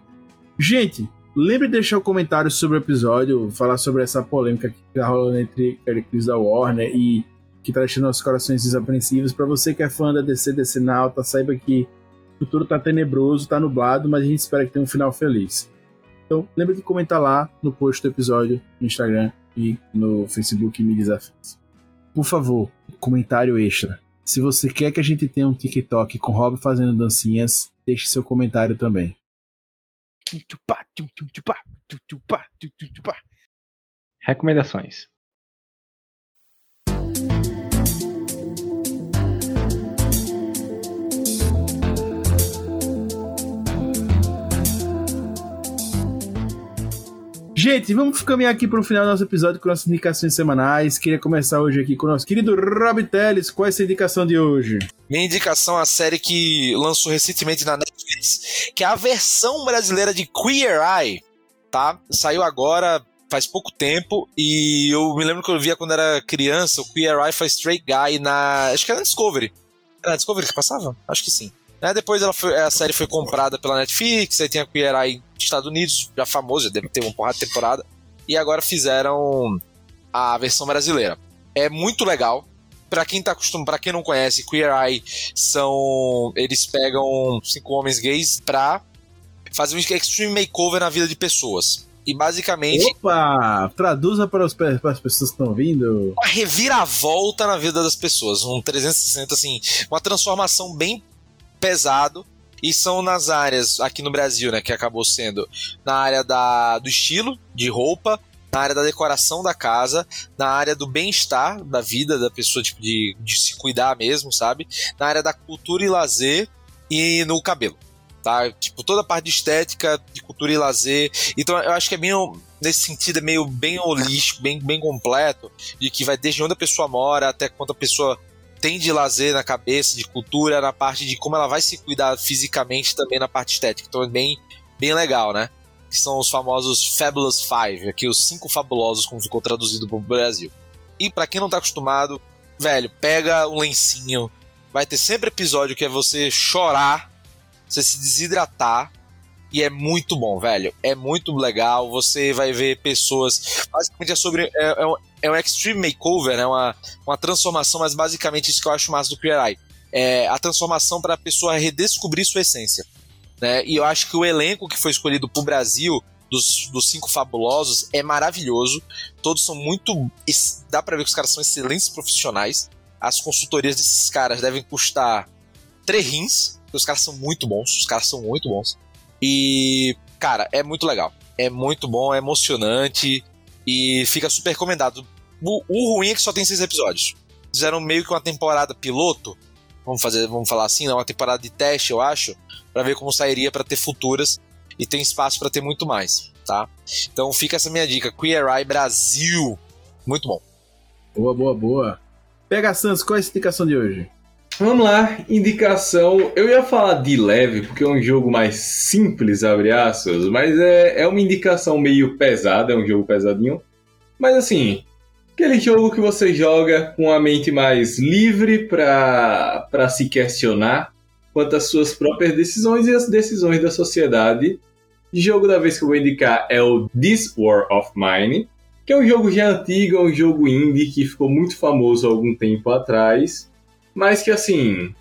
Gente, lembre de deixar o um comentário sobre o episódio, falar sobre essa polêmica que tá rolando entre Chris da Warner e que tá deixando nossos corações desapreensivos. Para você que é fã da DC, DC Nauta, saiba que o futuro tá tenebroso, tá nublado, mas a gente espera que tenha um final feliz. Então, lembre de comentar lá no post do episódio, no Instagram e no Facebook Me Desafios. Por favor, comentário extra. Se você quer que a gente tenha um TikTok com Rob fazendo dancinhas, deixe seu comentário também. Recomendações. Gente, vamos caminhar aqui para o final do nosso episódio com nossas indicações semanais. Queria começar hoje aqui com o nosso querido Rob Teles. Qual é essa indicação de hoje? Minha indicação é a série que lançou recentemente na Netflix, que é a versão brasileira de Queer Eye, tá? Saiu agora, faz pouco tempo, e eu me lembro que eu via quando era criança, o Queer Eye foi Straight Guy na... acho que era na Discovery. Era na Discovery que passava? Acho que sim. Né? Depois foi, a série foi comprada pela Netflix, aí tem a Queer Eye dos Estados Unidos, já famoso, já deve ter uma porrada de temporada. E agora fizeram a versão brasileira. É muito legal. Para quem tá acostumado, para quem não conhece, Queer Eye são eles pegam cinco homens gays pra fazer um extreme makeover na vida de pessoas. E basicamente. Opa! Traduza para, os, para as pessoas que estão vindo. Uma reviravolta na vida das pessoas. Um 360, assim. Uma transformação bem pesado e são nas áreas aqui no Brasil, né, que acabou sendo na área da, do estilo de roupa, na área da decoração da casa, na área do bem-estar da vida da pessoa, tipo, de, de se cuidar mesmo, sabe? Na área da cultura e lazer e no cabelo, tá? Tipo, toda a parte de estética, de cultura e lazer. Então eu acho que é bem nesse sentido é meio bem holístico, bem, bem completo, de que vai desde onde a pessoa mora até quanto a pessoa tem de lazer na cabeça, de cultura, na parte de como ela vai se cuidar fisicamente também na parte estética. Então é bem, bem legal, né? Que são os famosos Fabulous Five, aqui os cinco fabulosos, como ficou traduzido para o Brasil. E para quem não tá acostumado, velho, pega um lencinho. Vai ter sempre episódio que é você chorar, você se desidratar, e é muito bom, velho. É muito legal. Você vai ver pessoas. Basicamente é sobre. É, é, um, extreme makeover, né? Uma, uma transformação, mas basicamente isso que eu acho massa do Queer Eye. É a transformação para a pessoa redescobrir sua essência. Né? E eu acho que o elenco que foi escolhido pro Brasil, dos, dos cinco fabulosos, é maravilhoso. Todos são muito. Dá pra ver que os caras são excelentes profissionais. As consultorias desses caras devem custar três rins. Os caras são muito bons. Os caras são muito bons. E, cara, é muito legal. É muito bom, é emocionante e fica super recomendado. O, o ruim é que só tem seis episódios. Fizeram meio que uma temporada piloto, vamos fazer, vamos falar assim, né? uma temporada de teste, eu acho, para ver como sairia para ter futuras e tem espaço para ter muito mais, tá? Então fica essa minha dica, Queer Eye Brasil, muito bom. Boa, boa, boa. Pega Santos, qual é a indicação de hoje? Vamos lá, indicação. Eu ia falar de leve, porque é um jogo mais simples, abre aspas, mas é, é uma indicação meio pesada, é um jogo pesadinho. Mas assim, aquele jogo que você joga com a mente mais livre para se questionar quanto às suas próprias decisões e as decisões da sociedade. O jogo da vez que eu vou indicar é o This War of Mine, que é um jogo já antigo, é um jogo indie que ficou muito famoso há algum tempo atrás mas que assim.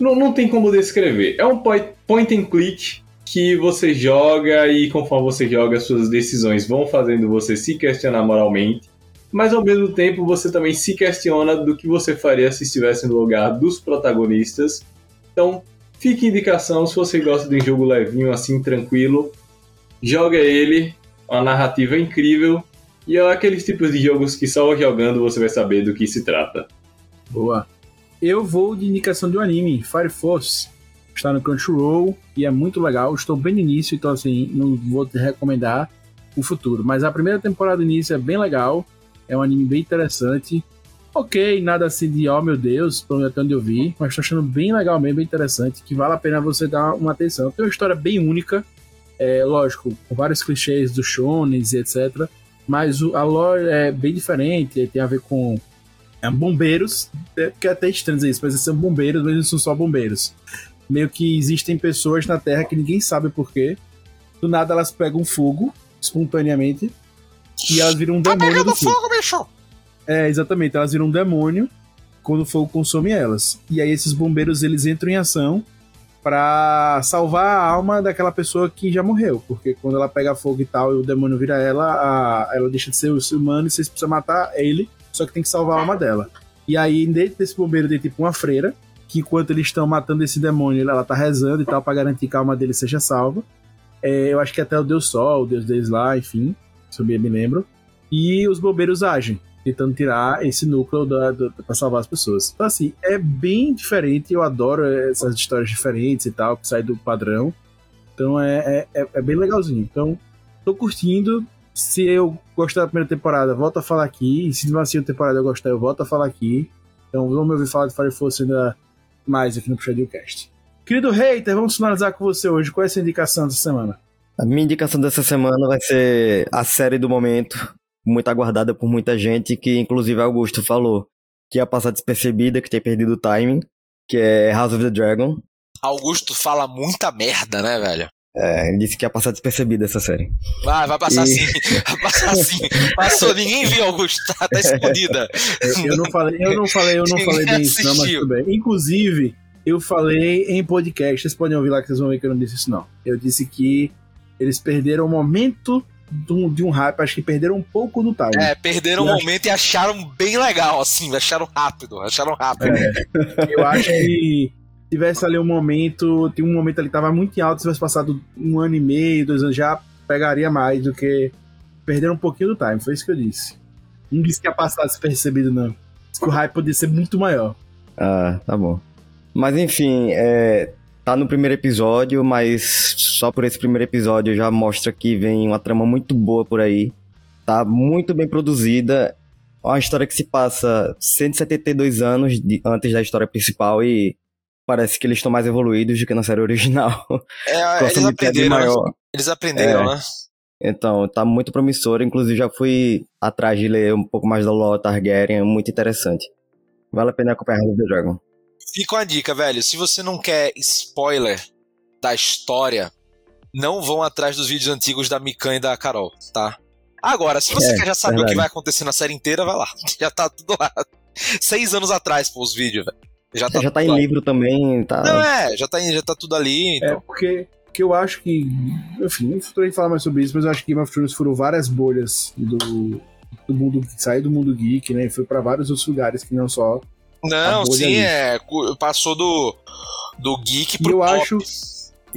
Não, não tem como descrever. É um point, and click que você joga e conforme você joga, suas decisões vão fazendo você se questionar moralmente. Mas ao mesmo tempo você também se questiona do que você faria se estivesse no lugar dos protagonistas. Então, fique indicação se você gosta de um jogo levinho, assim, tranquilo. Joga ele, uma narrativa incrível. E é aqueles tipos de jogos que só jogando você vai saber do que se trata. Boa. Eu vou de indicação de um anime, Fire Force. Está no Crunchyroll e é muito legal. Estou bem no início, então assim, não vou te recomendar o futuro. Mas a primeira temporada do início é bem legal. É um anime bem interessante. Ok, nada assim de oh meu Deus, pelo até onde eu vi, mas estou achando bem legal mesmo, bem interessante, que vale a pena você dar uma atenção. Tem uma história bem única, é, lógico, com vários clichês do shonen e etc. Mas a lore é bem diferente, tem a ver com é, bombeiros, é, que é até estranho dizer isso, mas eles são bombeiros, mas eles são só bombeiros. Meio que existem pessoas na Terra que ninguém sabe porquê. Do nada elas pegam fogo, espontaneamente, e elas viram um tá demônio. Tá pegando fogo, bicho! É, exatamente, elas viram um demônio quando o fogo consome elas. E aí esses bombeiros eles entram em ação para salvar a alma daquela pessoa que já morreu, porque quando ela pega fogo e tal e o demônio vira ela, a, ela deixa de ser o ser humano e vocês precisam matar ele só que tem que salvar a alma dela. E aí, dentro desse bombeiro tem tipo uma freira, que enquanto eles estão matando esse demônio, ela tá rezando e tal, pra garantir que a alma dele seja salva. É, eu acho que até o Deus Sol, o Deus deles lá, enfim, se eu me lembro. E os bombeiros agem, tentando tirar esse núcleo da, da, pra salvar as pessoas. Então, assim, é bem diferente, eu adoro essas histórias diferentes e tal, que saem do padrão. Então é, é, é bem legalzinho. Então, tô curtindo, se eu gostar da primeira temporada, volto a falar aqui. E se de uma segunda temporada eu gostar, eu volto a falar aqui. Então vamos ouvir falar de Fire Force ainda mais aqui no Puxadinho Cast. Querido hater, vamos finalizar com você hoje. Qual é a sua indicação dessa semana? A minha indicação dessa semana vai ser a série do momento, muito aguardada por muita gente, que inclusive Augusto falou que ia passar despercebida, que tinha perdido o timing, que é House of the Dragon. Augusto fala muita merda, né, velho? É, ele disse que ia passar despercebida essa série. Vai, vai passar e... sim. *laughs* Vai passar sim. Passou, ninguém viu, Augusto. Tá, tá escondida. Eu não falei, eu não falei, eu não falei bem isso, não, mas tudo bem. Inclusive, eu falei em podcast, vocês podem ouvir lá que vocês vão ver que eu não disse isso, não. Eu disse que eles perderam o momento de um, de um hype, acho que perderam um pouco do time. É, perderam o um momento e acharam bem legal, assim, acharam rápido, acharam rápido. É, eu acho que tivesse ali um momento, tem um momento ali que tava muito alto, se tivesse passado um ano e meio, dois anos, já pegaria mais do que perder um pouquinho do time, foi isso que eu disse. Não disse que ia passar despercebido, não. Disse que o hype poderia ser muito maior. Ah, tá bom. Mas enfim, é, tá no primeiro episódio, mas só por esse primeiro episódio já mostra que vem uma trama muito boa por aí. Tá muito bem produzida. É uma história que se passa 172 anos de, antes da história principal e parece que eles estão mais evoluídos do que na série original. É, *laughs* eles aprenderam. Eles aprenderam, É. né? Então, tá muito promissor. Inclusive, já fui atrás de ler um pouco mais da lore Targaryen. É muito interessante. Vale a pena acompanhar House of the Dragon. Fica uma dica, velho. Se você não quer spoiler da história, não vão atrás dos vídeos antigos da Mikan e da Carol, tá? Agora, se você É, quer já saber o verdade. que vai acontecer na série inteira, vai lá. *laughs* Já tá tudo lá. Seis anos atrás, pô, os vídeos, velho. Já tá, já tá em lá. livro também, tá? Não, é, já tá, já tá tudo ali. É Então. porque que eu acho que. Enfim, não estou falar mais sobre isso, mas eu acho que Game of Thrones furou várias bolhas do, do mundo. Saiu do mundo geek, né? E foi pra vários outros lugares que não só. Não, sim, ali. é. Passou do, do geek E pro eu pop. acho. que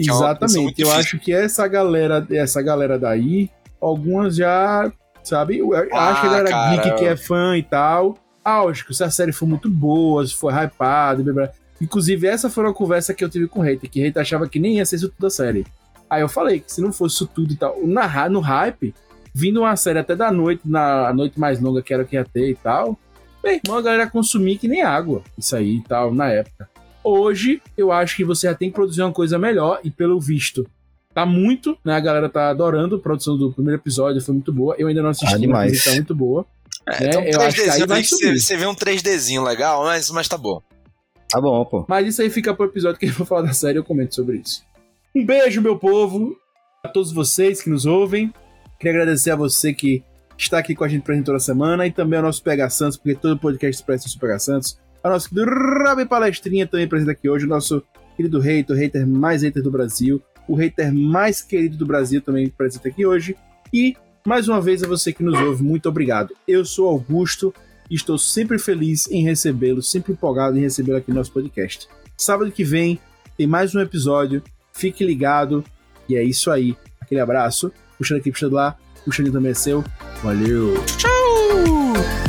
é Exatamente. Eu difícil. acho que essa galera, essa galera daí, algumas já. Sabe? Eu Ah, acho que a galera cara. geek que é fã e tal. Lógico, se a série for muito boa, se for hypada, blá, blá. Inclusive, essa foi uma conversa que eu tive com o Hater, que o Hater achava que nem ia ser isso tudo da série. Aí eu falei que se não fosse isso tudo e tal, na, no hype, vindo uma série até da noite, na a noite mais longa que era que ia ter e tal, meu irmão, a galera ia consumir que nem água, isso aí e tal, na época. Hoje, eu acho que você já tem que produzir uma coisa melhor, e pelo visto, tá muito, né? A galera tá adorando, a produção do primeiro episódio foi muito boa. Eu ainda não assisti, Ah, mas tá muito boa. É, né? então, Eu acho que aí 3Dzinho vai subir. você vê um 3Dzinho legal, mas, mas tá bom. Tá bom, pô. Mas isso aí fica pro episódio que eu vou falar da série, eu comento sobre isso. Um beijo, meu povo, a todos vocês que nos ouvem. Queria agradecer a você que está aqui com a gente presente toda semana e também ao nosso PH Santos, porque todo podcast presta ao PH Santos. A nosso querido Rabi Palestrinha também presente aqui hoje, o nosso querido hater, o hater mais hater do Brasil, o hater mais querido do Brasil também presente aqui hoje. E, mais uma vez, a você que nos ouve, muito obrigado. Eu sou Augusto e estou sempre feliz em recebê-lo, sempre empolgado em recebê-lo aqui no nosso podcast. Sábado que vem tem mais um episódio, fique ligado e é isso aí. Aquele abraço, puxando aqui, puxando lá, puxando também é seu. Valeu! Tchau!